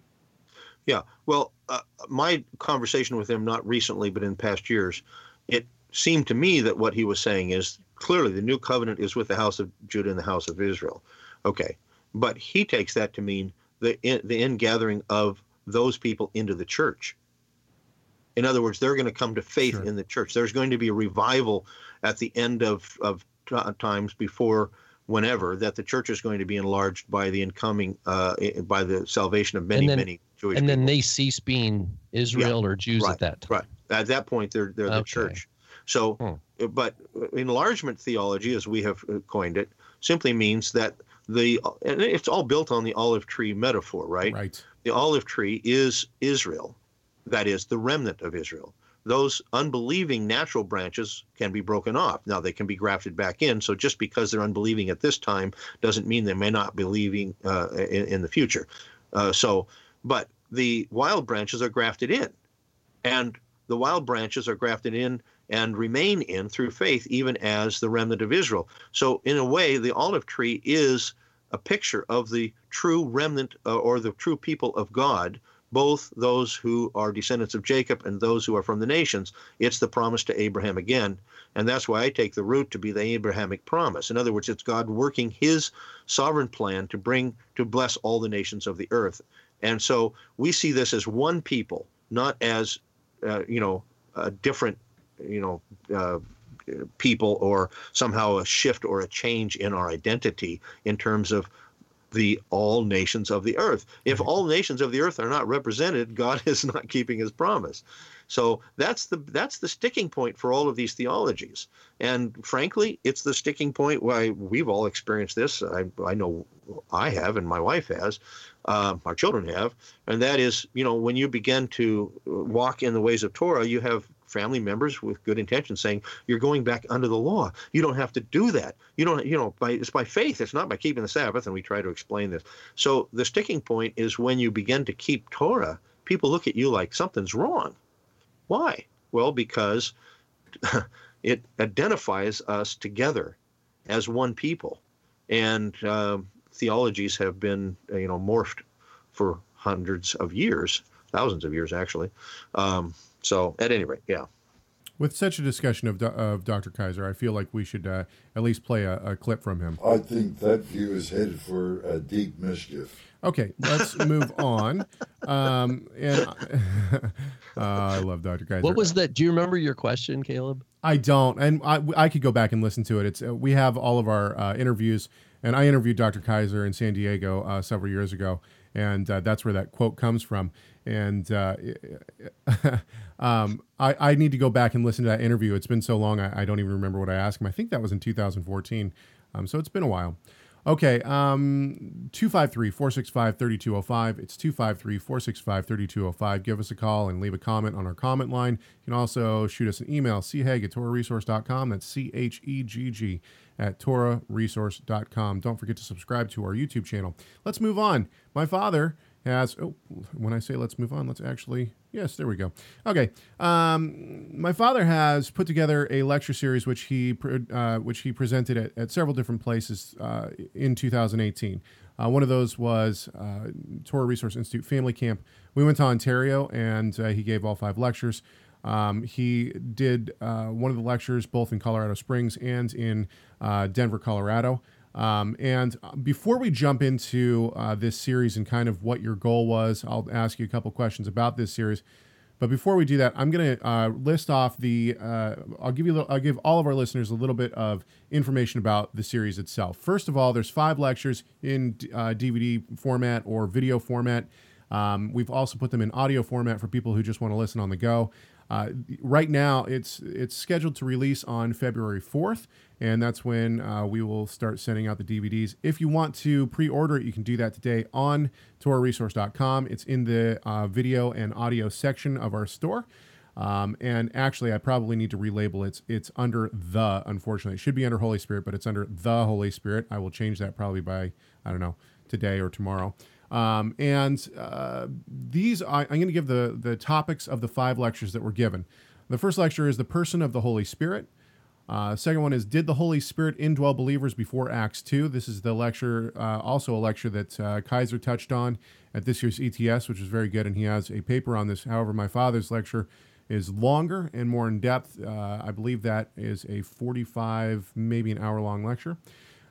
Speaker 4: Yeah. Well, uh, my conversation with him, not recently, but in past years, it seemed to me that what he was saying is clearly the new covenant is with the house of Judah and the house of Israel. Okay. But he takes that to mean the in, the ingathering of those people into the church. In other words, they're going to come to faith
Speaker 2: Sure.
Speaker 4: in the church. There's going to be a revival at the end of, of t- times before whenever that the church is going to be enlarged by the incoming uh, by the salvation of many
Speaker 3: then-
Speaker 4: many Jewish
Speaker 3: and
Speaker 4: people.
Speaker 3: then they cease being Israel or Jews
Speaker 4: right,
Speaker 3: at that time.
Speaker 4: Right. At that point, they're they're the church. So,
Speaker 3: Hmm.
Speaker 4: but enlargement theology, as we have uh, coined it, simply means that the and it's all built on the olive tree metaphor, right?
Speaker 2: Right.
Speaker 4: The olive tree is Israel, that is the remnant of Israel. Those unbelieving natural branches can be broken off. Now they can be grafted back in. So just because they're unbelieving at this time doesn't mean they may not be believing uh, in, in the future. Uh, so, but the wild branches are grafted in, and the wild branches are grafted in and remain in through faith, even as the remnant of Israel. So, in a way, the olive tree is a picture of the true remnant uh, or the true people of God, both those who are descendants of Jacob and those who are from the nations. It's the promise to Abraham again. And that's why I take the root to be the Abrahamic promise. In other words, it's God working his sovereign plan to bring, to bless all the nations of the earth. And so we see this as one people, not as, uh, you know, a different, you know, uh, people or somehow a shift or a change in our identity in terms of the all nations of the earth. If all nations of the earth are not represented, God is not keeping his promise. So that's the that's the sticking point for all of these theologies. And frankly, it's the sticking point why we've all experienced this. I, I know I have and my wife has, uh, our children have, and that is, you know, when you begin to walk in the ways of Torah, you have family members with good intentions saying you're going back under the law. You don't have to do that. You don't, you know, by it's by faith. It's not by keeping the Sabbath. And we try to explain this. So the sticking point is when you begin to keep Torah, people look at you like something's wrong. Why? Well, because it identifies us together as one people, and uh, theologies have been uh, you know morphed for hundreds of years, thousands of years actually. Um, so at any rate, yeah.
Speaker 2: With such a discussion of, of Dr. Kaiser, I feel like we should uh, at least play a, a, clip from him.
Speaker 6: I think that view is headed for a deep mischief.
Speaker 2: Okay, let's move on. Um, and uh, I love Dr. Kaiser.
Speaker 3: What was that? Do you remember your question, Caleb?
Speaker 2: I don't, and I, I could go back and listen to it. It's uh, we have all of our uh, interviews, and I interviewed Dr. Kaiser in San Diego uh, several years ago, and uh, that's where that quote comes from. And uh, um, I, I need to go back and listen to that interview. It's been so long, I, I don't even remember what I asked him. I think that was in 2014, um, so it's been a while. Okay, um, 253 465 3205. It's 253 465 3205. Give us a call and leave a comment on our comment line. You can also shoot us an email, chegg at torahresource.com. That's C H E G G at torahresource.com. Don't forget to subscribe to our YouTube channel. Let's move on. My father has, oh, when I say let's move on, let's actually Yes, there we go. Okay, um, my father has put together a lecture series which he uh, which he presented at, at several different places uh, in 2018. Uh, one of those was uh, Torah Resource Institute Family Camp. We went to Ontario and uh, he gave all five lectures. Um, he did uh, one of the lectures both in Colorado Springs and in Denver, Colorado. Um, and before we jump into uh, this series and kind of what your goal was, I'll ask you a couple questions about this series. But before we do that, I'm going to uh, list off the. Uh, I'll give you. I'll give all of our listeners a little bit of information about the series itself. First of all, there's five lectures in DVD uh, format or video format. Um, we've also put them in audio format for people who just want to listen on the go. Uh, right now, it's it's scheduled to release on February 4th, and that's when uh, we will start sending out the DVDs. If you want to pre-order it, you can do that today on TorahResource.com. It's in the uh, video and audio section of our store. Um, and actually, I probably need to relabel it. It's, it's under the, unfortunately. It should be under Holy Spirit, but it's under the Holy Spirit. I will change that probably by, I don't know, today or tomorrow. Um, and uh, these, I, I'm going to give the, the topics of the five lectures that were given. The first lecture is the person of the Holy Spirit. Uh, second one is Did the Holy Spirit indwell believers before Acts 2? This is the lecture, uh, also a lecture that uh, Kaiser touched on at this year's ETS, which is very good, and he has a paper on this. However, my father's lecture is longer and more in depth. Uh, I believe that is a 45, maybe an hour long lecture.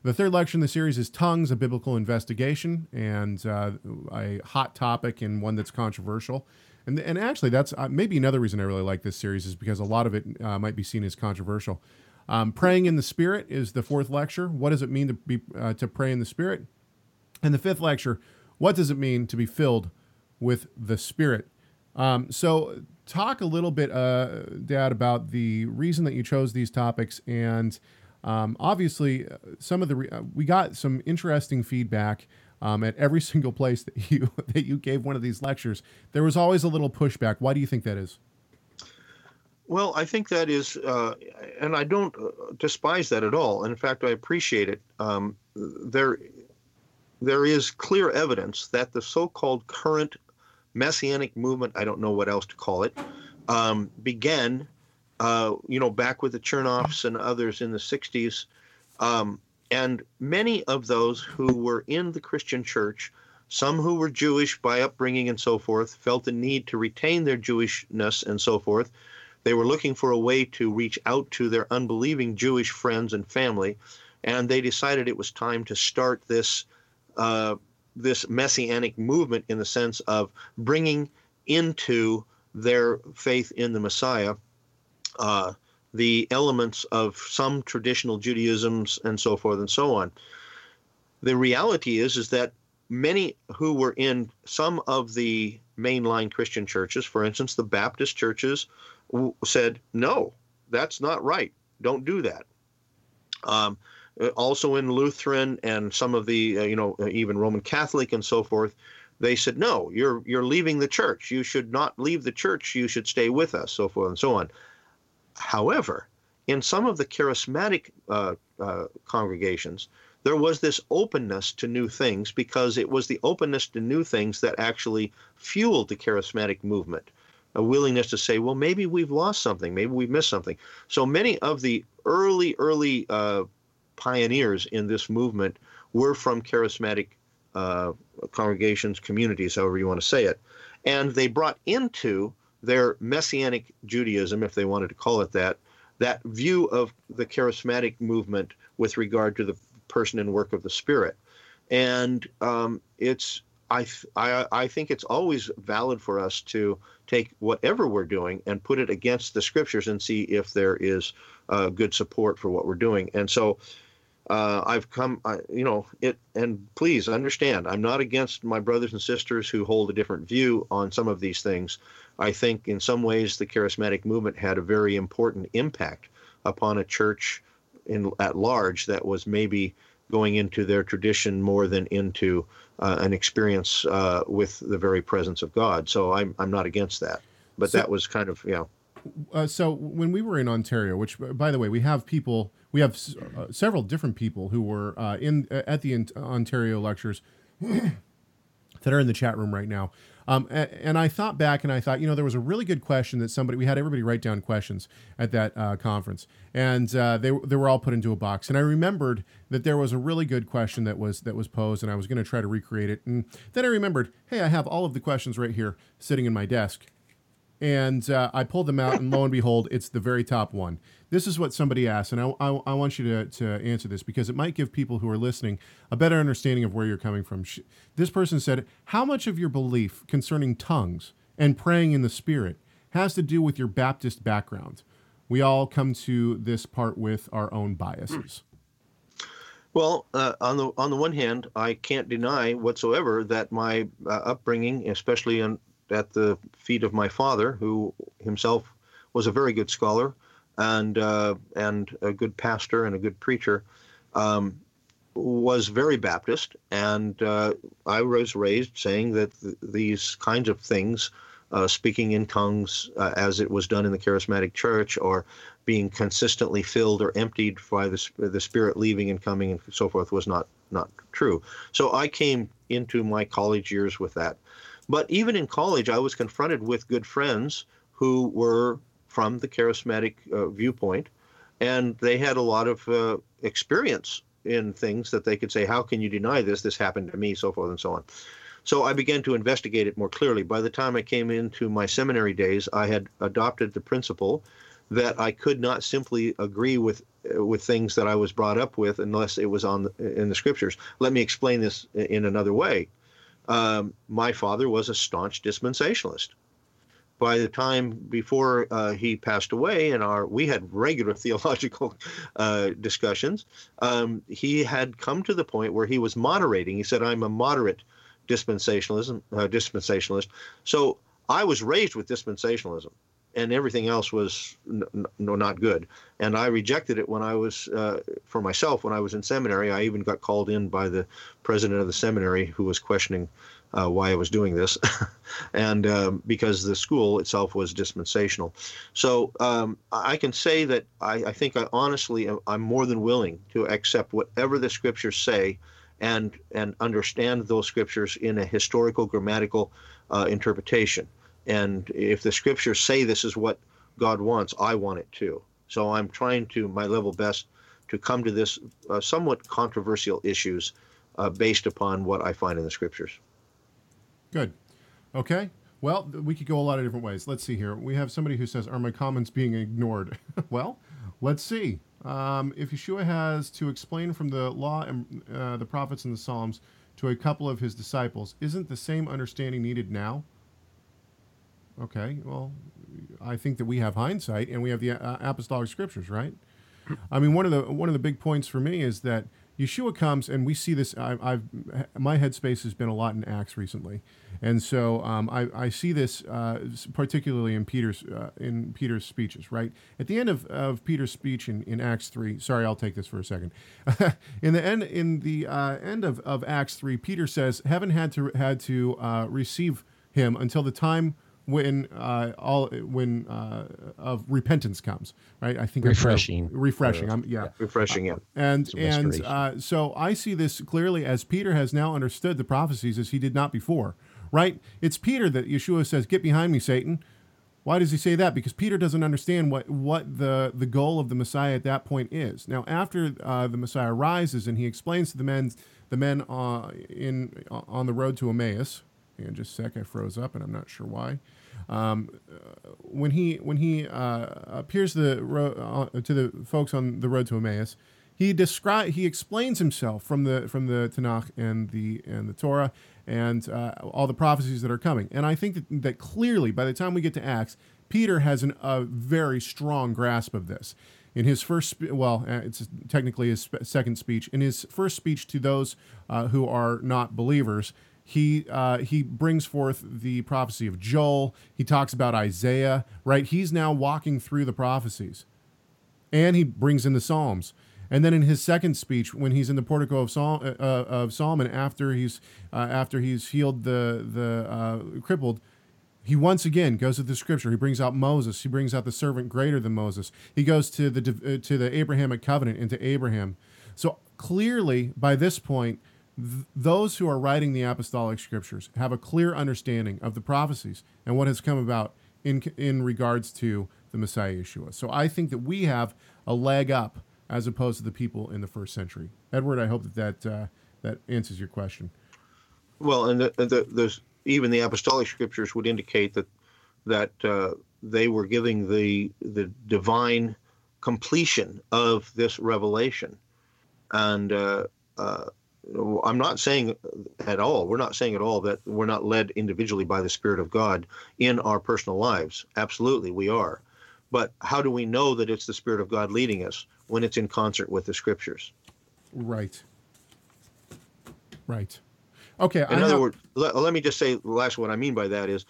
Speaker 2: The third lecture in the series is Tongues, a Biblical Investigation, and uh, a hot topic and one that's controversial. And, and actually, that's uh, maybe another reason I really like this series is because a lot of it uh, might be seen as controversial. Um, praying in the Spirit is the fourth lecture. What does it mean to be uh, to pray in the Spirit? And the fifth lecture, what does it mean to be filled with the Spirit? Um, so, talk a little bit, uh, Dad, about the reason that you chose these topics and um, obviously, uh, some of the re- uh, we got some interesting feedback um, at every single place that you that you gave one of these lectures. There was always a little pushback. Why do you think that is?
Speaker 4: Well, I think that is, uh, and I don't uh, despise that at all. In fact, I appreciate it. Um, there, there is clear evidence that the so-called current messianic movement—I don't know what else to call it—um, began uh, you know, back with the Chernoffs and others in the 60s. Um, and many of those who were in the Christian church, some who were Jewish by upbringing and so forth, felt the need to retain their Jewishness and so forth. They were looking for a way to reach out to their unbelieving Jewish friends and family, and they decided it was time to start this uh, this messianic movement in the sense of bringing into their faith in the Messiah uh, the elements of some traditional Judaisms and so forth and so on. The reality is is that many who were in some of the mainline Christian churches, for instance, the Baptist churches, said, "No, that's not right. Don't do that." Um, uh, also in Lutheran and some of the, uh, you know, uh, even Roman Catholic and so forth, they said, "No, you're you're leaving the church. You should not leave the church. You should stay with us." So forth and so on. However, in some of the charismatic uh, uh, congregations, there was this openness to new things because it was the openness to new things that actually fueled the charismatic movement. A willingness to say, well, maybe we've lost something, maybe we've missed something. So many of the early, early uh, pioneers in this movement were from charismatic uh, congregations, communities, however you want to say it. And they brought into their messianic Judaism, if they wanted to call it that, that view of the charismatic movement with regard to the person and work of the Spirit. And um, it's I, I, I think it's always valid for us to take whatever we're doing and put it against the scriptures and see if there is uh, good support for what we're doing. And so uh, I've come, I, you know, it, and please understand, I'm not against my brothers and sisters who hold a different view on some of these things. I think in some ways the charismatic movement had a very important impact upon a church in at large that was maybe going into their tradition more than into uh, an experience uh, with the very presence of God. So I'm I'm not against that, but
Speaker 2: So-
Speaker 4: that was kind of yeah.
Speaker 2: Uh, so when we were in Ontario, which by the way, we have people, we have s- uh, several different people who were uh, in at the Ontario lectures that are in the chat room right now. Um, and I thought back and I thought, you know, there was a really good question that somebody, we had everybody write down questions at that uh, conference. And uh, they, they were all put into a box. And I remembered that there was a really good question that was, that was posed and I was going to try to recreate it. And then I remembered, hey, I have all of the questions right here sitting in my desk. And uh, I pulled them out, and lo and behold, it's the very top one. This is what somebody asked, and I, I, I want you to, to answer this because it might give people who are listening a better understanding of where you're coming from. This person said, How much of your belief concerning tongues and praying in the Spirit has to do with your Baptist background? We all come to this part with our own biases.
Speaker 4: Well, uh, on the on the one hand, I can't deny whatsoever that my uh, upbringing, especially on, at the feet of my father, who himself was a very good scholar and uh, and a good pastor and a good preacher, um, was very Baptist, and uh, I was raised saying that th- these kinds of things, uh, speaking in tongues uh, as it was done in the charismatic church, or being consistently filled or emptied by the the Spirit leaving and coming and so forth, was not not true. So I came into my college years with that. But even in college, I was confronted with good friends who were from the charismatic uh, viewpoint, and they had a lot of uh, experience in things that they could say, How can you deny this? This happened to me, so forth and so on. So I began to investigate it more clearly. By the time I came into my seminary days, I had adopted the principle that I could not simply agree with uh, with things that I was brought up with unless it was on the, in the scriptures. Let me explain this in another way um, my father was a staunch dispensationalist. By the time before uh, he passed away, and our we had regular theological uh, discussions, um, he had come to the point where he was moderating. He said, "I'm a moderate dispensationalism uh, dispensationalist." So I was raised with dispensationalism, and everything else was no not good. And I rejected it when I was uh, for myself when I was in seminary. I even got called in by the president of the seminary who was questioning uh, why I was doing this, and um, because the school itself was dispensational. So um, I can say that I, I think I honestly am, I'm more than willing to accept whatever the scriptures say, and and understand those scriptures in a historical grammatical uh, interpretation. And if the scriptures say this is what God wants, I want it too. So I'm trying to my level best to come to this uh, somewhat controversial issues uh, based upon what I find in the scriptures.
Speaker 2: Good. Okay. Well, we could go a lot of different ways. Let's see here. We have somebody who says, Are my comments being ignored? well, let's see. Um, if Yeshua has to explain from the law and uh, the prophets and the Psalms to a couple of his disciples, isn't the same understanding needed now? Okay. Well, I think that we have hindsight and we have the uh, apostolic scriptures, right? I mean, one of the one of the big points for me is that Yeshua comes, and we see this. I, I've my headspace has been a lot in Acts recently, and so um, I, I see this uh, particularly in Peter's uh, in Peter's speeches. Right at the end of, of Peter's speech in, in Acts three. Sorry, I'll take this for a second. in the end in the uh, end of, of Acts three, Peter says heaven had to had to uh, receive him until the time when uh, all when uh, of repentance comes, right? I think I'm-
Speaker 3: Refreshing.
Speaker 2: refreshing. I'm, yeah,
Speaker 4: Refreshing, yeah.
Speaker 2: and
Speaker 3: Some
Speaker 2: and uh, so I see this clearly as Peter has now understood the prophecies as he did not before. Right? It's Peter that Yeshua says, "Get behind me, Satan." Why does he say that? Because Peter doesn't understand what, what the, the goal of the Messiah at that point is. Now, after uh, the Messiah rises and he explains to the men, the men uh, in uh, on the road to Emmaus, and just a sec, I froze up and I'm not sure why. Um, uh, when he when he uh, appears the ro- uh, to the folks on the road to Emmaus, he describe he explains himself from the from the Tanakh and the and the Torah and uh, all the prophecies that are coming. And I think that, that clearly, by the time we get to Acts, Peter has an, a very strong grasp of this. In his first, well, uh, it's technically his second speech. In his first speech to those uh, who are not believers, he uh, he brings forth the prophecy of Joel. He talks about Isaiah. Right, he's now walking through the prophecies, and he brings in the Psalms. And then in his second speech, when he's in the portico of, Sol- uh, uh, of Solomon, after he's uh, after he's healed the the uh, crippled, he once again goes to the scripture. He brings out Moses. He brings out the servant greater than Moses. He goes to the uh, to the Abrahamic covenant and to Abraham. So clearly, by this point, th- those who are writing the apostolic scriptures have a clear understanding of the prophecies and what has come about in in regards to the Messiah Yeshua. So I think that we have a leg up as opposed to the people in the first century. Edward, I hope that that, uh, that answers your question.
Speaker 4: Well, and the, the, even the apostolic scriptures would indicate that that uh, they were giving the the divine completion of this revelation, and uh, uh, I'm not saying at all. We're not saying at all that we're not led individually by the Spirit of God in our personal lives. Absolutely, we are. But how do we know that it's the Spirit of God leading us? when it's in concert with the scriptures.
Speaker 2: Right. Right. Okay.
Speaker 4: In I other have... words, let, let me just say, the last what I mean by that is,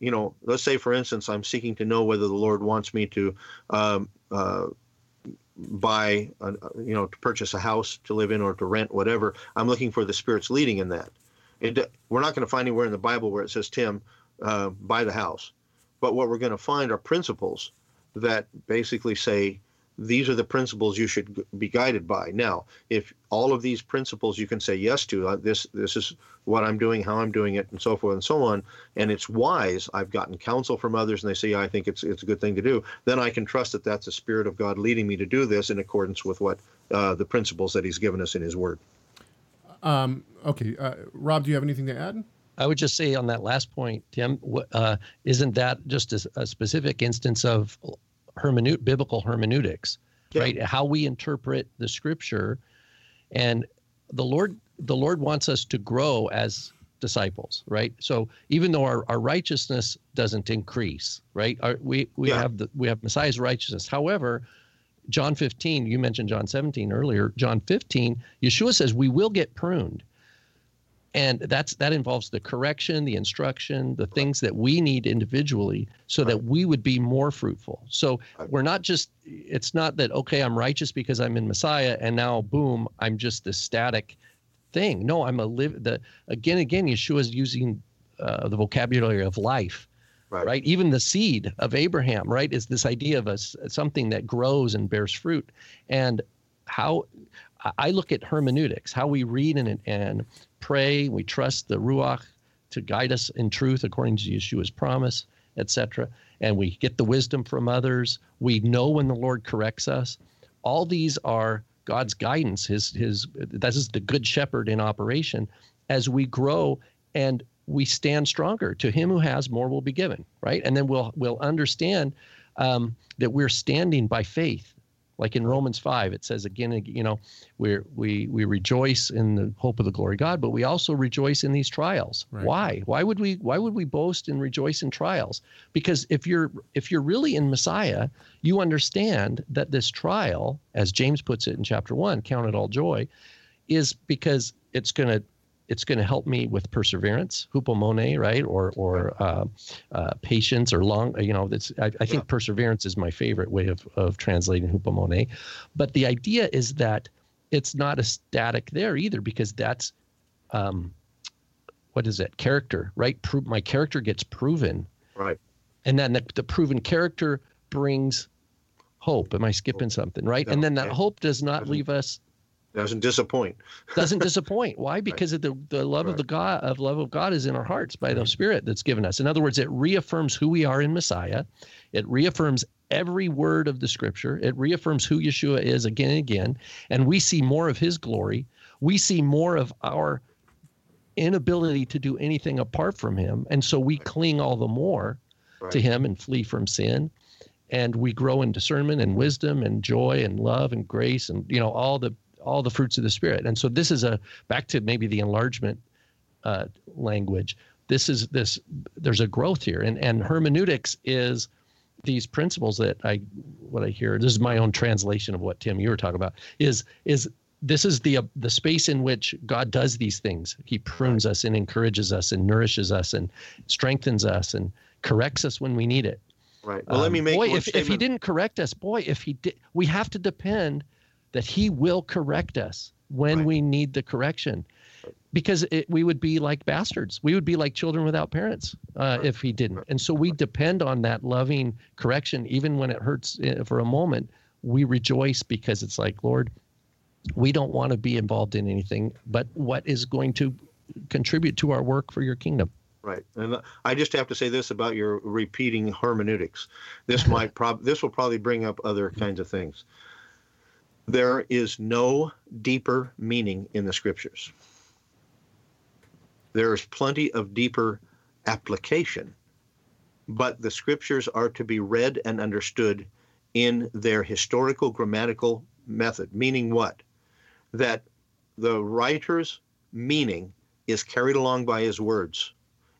Speaker 4: you know, let's say for instance, I'm seeking to know whether the Lord wants me to um, uh, buy, a, you know, to purchase a house to live in or to rent, whatever. I'm looking for the Spirit's leading in that. It, we're not going to find anywhere in the Bible where it says, Tim, uh, buy the house. But what we're going to find are principles that basically say, these are the principles you should be guided by. Now, if all of these principles you can say yes to, uh, this this is what I'm doing, how I'm doing it, and so forth and so on, and it's wise. I've gotten counsel from others, and they say, yeah, I think it's it's a good thing to do. Then I can trust that that's the Spirit of God leading me to do this in accordance with what uh, the principles that He's given us in His Word.
Speaker 2: Um, okay, uh, Rob, do you have anything to add?
Speaker 3: I would just say on that last point, Tim, uh, not that just a, a, specific instance of hermeneut biblical hermeneutics, yeah. right? How we interpret the scripture, and the Lord the Lord wants us to grow as disciples, right? So even though our, our righteousness doesn't increase, right? Our, we we yeah. have the we have Messiah's righteousness. However, John 15, you mentioned John 17 earlier. John 15, Yeshua says we will get pruned and that's that involves the correction the instruction the things that we need individually so right. that we would be more fruitful so right. we're not just it's not that okay i'm righteous because i'm in messiah and now boom i'm just this static thing no i'm a live the again again yeshua is using uh, the vocabulary of life Right. right. even the seed of abraham right is this idea of a, something that grows and bears fruit and how I look at hermeneutics, how we read and, and pray. We trust the Ruach to guide us in truth according to Yeshua's promise, etc. And we get the wisdom from others. We know when the Lord corrects us. All these are God's guidance. His his that is the good shepherd in operation as we grow and we stand stronger. To him who has more will be given, right? And then we'll we'll understand um, that we're standing by faith like in Romans 5, it says again, you know, we we we rejoice in the hope of the glory of God, but we also rejoice in these trials. Right. Why? Why would we why would we boast and rejoice in trials? Because if you're if you're really in Messiah, you understand that this trial, as James puts it in chapter 1, count it all joy, is because it's going to it's going to help me with perseverance, hupomone, right, or or uh, uh, patience, or long. You know, that's I, I think yeah. perseverance is my favorite way of of translating hupomone. But the idea is that it's not a static there either, because that's um, what is it? Character, right? Pro- my character gets proven,
Speaker 4: right,
Speaker 3: and then the, the proven character brings hope. Am I skipping something, right? No, and then that hope does not leave us
Speaker 4: Doesn't disappoint.
Speaker 3: doesn't disappoint. Why? Because of the, the love of the God of love of God is in our hearts by the Spirit that's given us. In other words, it reaffirms who we are in Messiah. It reaffirms every word of the Scripture. It reaffirms who Yeshua is again and again, and we see more of His glory. We see more of our inability to do anything apart from Him, and so we cling all the more to Him and flee from sin. And we grow in discernment and wisdom and joy and love and grace and you know all the all the fruits of the spirit. And so this is a back to maybe the enlargement uh, language. This is this. There's a growth here, and and hermeneutics is these principles that I what I hear. This is my own translation of what Tim you were talking about. Is is this is the uh, the space in which God does these things. He prunes us and encourages us and nourishes us and strengthens us and corrects us when we need it.
Speaker 4: Right. Well, let me
Speaker 3: Um,
Speaker 4: make
Speaker 3: boy, if, if he didn't correct us, boy, if he did, we have to depend that he will correct us when
Speaker 4: Right.
Speaker 3: we need the correction, because it, we would be like bastards. We would be like children without parents uh, if he didn't. And so we depend on that loving correction, even when it hurts uh, for a moment. We rejoice because it's like, Lord, we don't want to be involved in anything but what is going to contribute to our work for your kingdom.
Speaker 4: Right, and I just have to say this about your repeating hermeneutics. This might prob this will probably bring up other kinds of things. There is no deeper meaning in the scriptures. There is plenty of deeper application, but the scriptures are to be read and understood in their historical grammatical method. Meaning what? That the writer's meaning is carried along by his words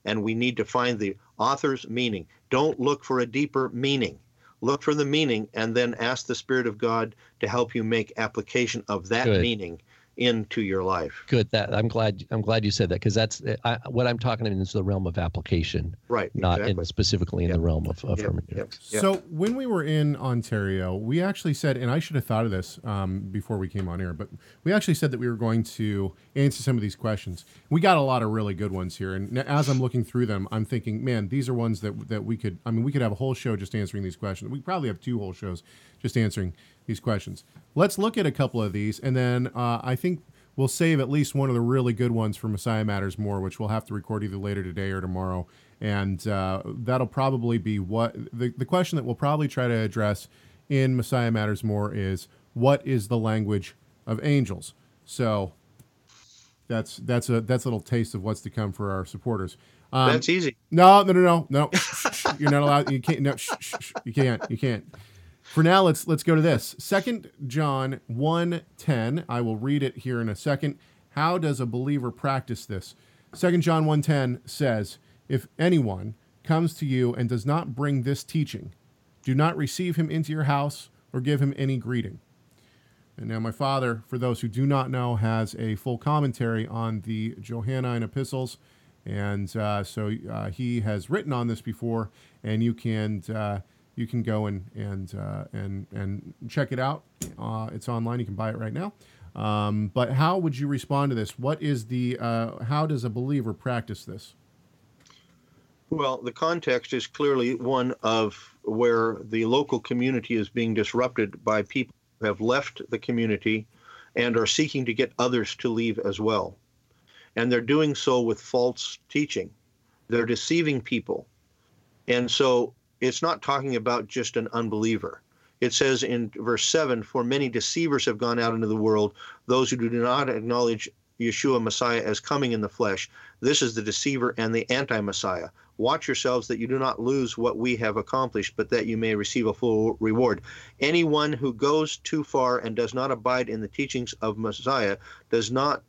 Speaker 4: and we need to find the author's meaning. Don't look for a deeper meaning. Look for the meaning and then ask the Spirit of God to help you make application of that
Speaker 3: Good.
Speaker 4: meaning into your life.
Speaker 3: Good. That I'm glad. I'm glad you said that because that's I, what I'm talking about is the realm of application,
Speaker 4: Right.
Speaker 3: not in,
Speaker 4: exactly.
Speaker 3: specifically in the realm of, of
Speaker 4: Yep,
Speaker 3: hermeneutics.
Speaker 4: yep, yep.
Speaker 2: So when we were in Ontario, we actually said, and I should have thought of this um, before we came on air, but we actually said that we were going to answer some of these questions. We got a lot of really good ones here, and as I'm looking through them, I'm thinking, man, these are ones that that we could. I mean, we could have a whole show just answering these questions. We probably have two whole shows just answering these questions. Let's look at a couple of these, and then uh, I think. We'll save at least one of the really good ones for Messiah Matters More, which we'll have to record either later today or tomorrow. And uh, that'll probably be what the, the question that we'll probably try to address in Messiah Matters More is what is the language of angels? So that's that's a that's a little taste of what's to come for our supporters. Um,
Speaker 4: That's easy.
Speaker 2: no, no, no, no, no. You're not allowed. You can't. No, you can't. You can't. For now, let's let's go to this. Second John 1:10. I will read it here in a second. How does a believer practice this? Second John 1:10 says, "If anyone comes to you and does not bring this teaching, do not receive him into your house or give him any greeting." And now, my father, for those who do not know, has a full commentary on the Johannine epistles. And uh, so uh, he has written on this before, and you can uh, you can go and and uh, and and check it out. Uh, it's online. You can buy it right now. Um, but how would you respond to this? What is the uh, how does a believer practice this?
Speaker 4: Well, the context is clearly one of where the local community is being disrupted by people who have left the community and are seeking to get others to leave as well. And they're doing so with false teaching. They're deceiving people. And so it's not talking about just an unbeliever. It says in verse 7 For many deceivers have gone out into the world, those who do not acknowledge Yeshua Messiah as coming in the flesh. This is the deceiver and the anti Messiah. Watch yourselves that you do not lose what we have accomplished, but that you may receive a full reward. Anyone who goes too far and does not abide in the teachings of Messiah does not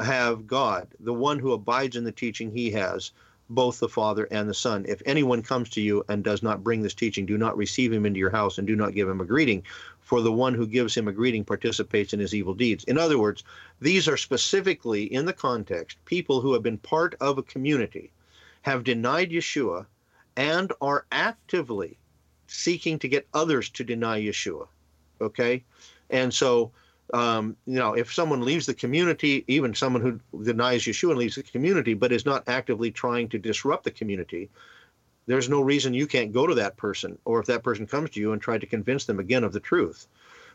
Speaker 4: have God. The one who abides in the teaching he has, both the Father and the Son. If anyone comes to you and does not bring this teaching, do not receive him into your house and do not give him a greeting, for the one who gives him a greeting participates in his evil deeds. In other words, these are specifically in the context people who have been part of a community, have denied Yeshua, and are actively seeking to get others to deny Yeshua. Okay? And so, um, you know, if someone leaves the community, even someone who denies Yeshua and leaves the community, but is not actively trying to disrupt the community, there's no reason you can't go to that person, or if that person comes to you and try to convince them again of the truth.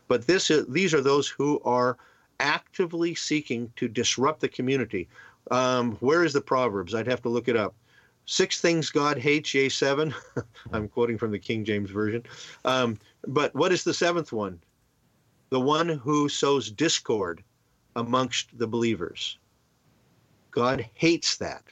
Speaker 4: But this is, these are those who are actively seeking to disrupt the community. Um, where is the Proverbs? I'd have to look it up. Six things God hates, yea, seven. I'm quoting from the King James Version. Um, but what is the seventh one? The one who sows discord amongst the believers. God hates that.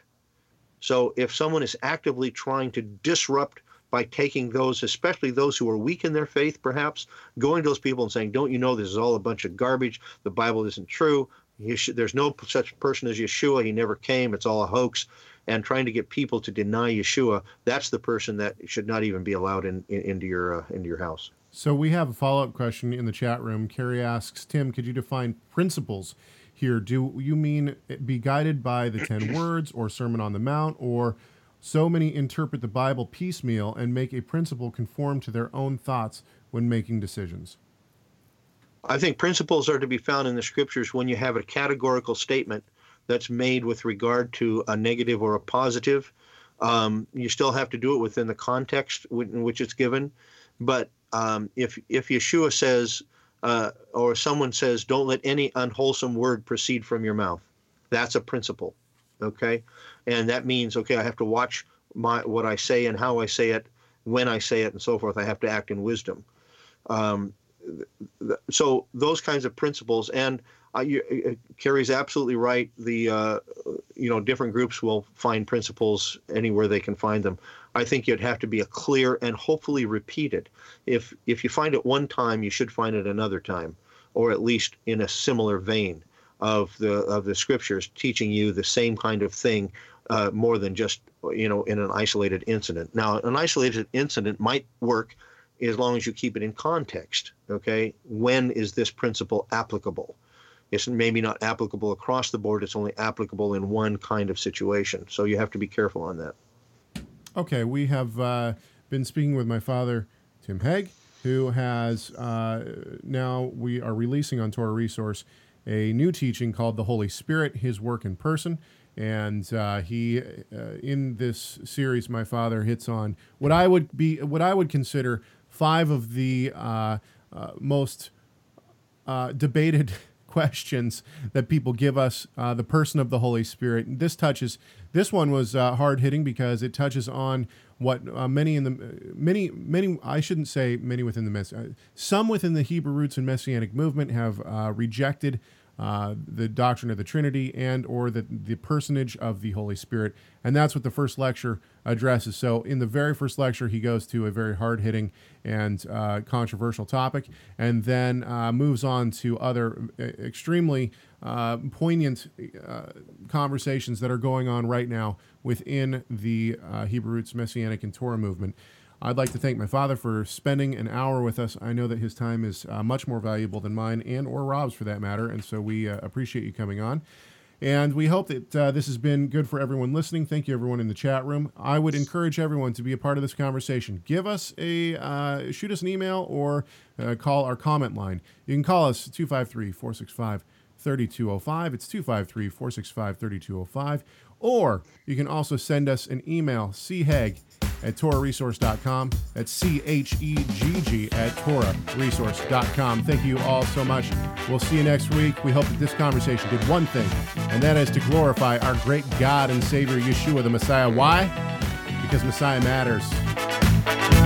Speaker 4: So if someone is actively trying to disrupt by taking those, especially those who are weak in their faith, perhaps going to those people and saying, "Don't you know this is all a bunch of garbage? The Bible isn't true. There's no such person as Yeshua. He never came. It's all a hoax." And trying to get people to deny Yeshua, that's the person that should not even be allowed in, in into your uh, into your house.
Speaker 2: So we have a follow up question in the chat room. Carrie asks, Tim, could you define principles here? Do you mean be guided by the 10 words or Sermon on the Mount, or so many interpret the Bible piecemeal and make a principle conform to their own thoughts when making decisions?
Speaker 4: I think principles are to be found in the scriptures when you have a categorical statement that's made with regard to a negative or a positive. Um, you still have to do it within the context in which it's given. But um, if if Yeshua says uh, or someone says, "Don't let any unwholesome word proceed from your mouth," that's a principle. Okay, and that means okay, I have to watch my what I say and how I say it, when I say it, and so forth. I have to act in wisdom. Um, th- so those kinds of principles, and uh, you, uh, Carrie's absolutely right. The uh, you know different groups will find principles anywhere they can find them. I think you'd have to be a clear and hopefully repeated. If if you find it one time, you should find it another time, or at least in a similar vein of the of the scriptures teaching you the same kind of thing uh, more than just you know in an isolated incident. Now, an isolated incident might work as long as you keep it in context. Okay, when is this principle applicable? It's maybe not applicable across the board. It's only applicable in one kind of situation. So you have to be careful on that.
Speaker 2: Okay, we have uh, been speaking with my father, Tim Hegg, who has uh, now we are releasing on Torah Resource a new teaching called the Holy Spirit, His Work in Person. And uh, he, uh, in this series, my father hits on what I would be, what I would consider five of the uh, uh, most debated questions that people give us. Uh, the person of the Holy Spirit. This touches. This one was hard hitting because it touches on what uh, many in the many many I shouldn't say many within the mess uh, some within the Hebrew roots and messianic movement have uh, rejected uh, the doctrine of the Trinity and or the the personage of the Holy Spirit, and that's what the first lecture addresses. So in the very first lecture, he goes to a very hard hitting and uh, controversial topic, and then uh, moves on to other extremely poignant conversations that are going on right now within the uh, Hebrew Roots Messianic and Torah movement. I'd like to thank my father for spending an hour with us. I know that his time is uh, much more valuable than mine and or Rob's for that matter, and so we uh, appreciate you coming on. And we hope that uh, this has been good for everyone listening. Thank you, everyone in the chat room. I would encourage everyone to be a part of this conversation. Give us a, uh, shoot us an email or uh, call our comment line. You can call us 253 465 3205. It's 253 465 3205. Or you can also send us an email, chegg at TorahResource.com. That's C H E G G at TorahResource.com. Thank you all so much. We'll see you next week. We hope that this conversation did one thing, and that is to glorify our great God and Savior, Yeshua the Messiah. Why? Because Messiah matters.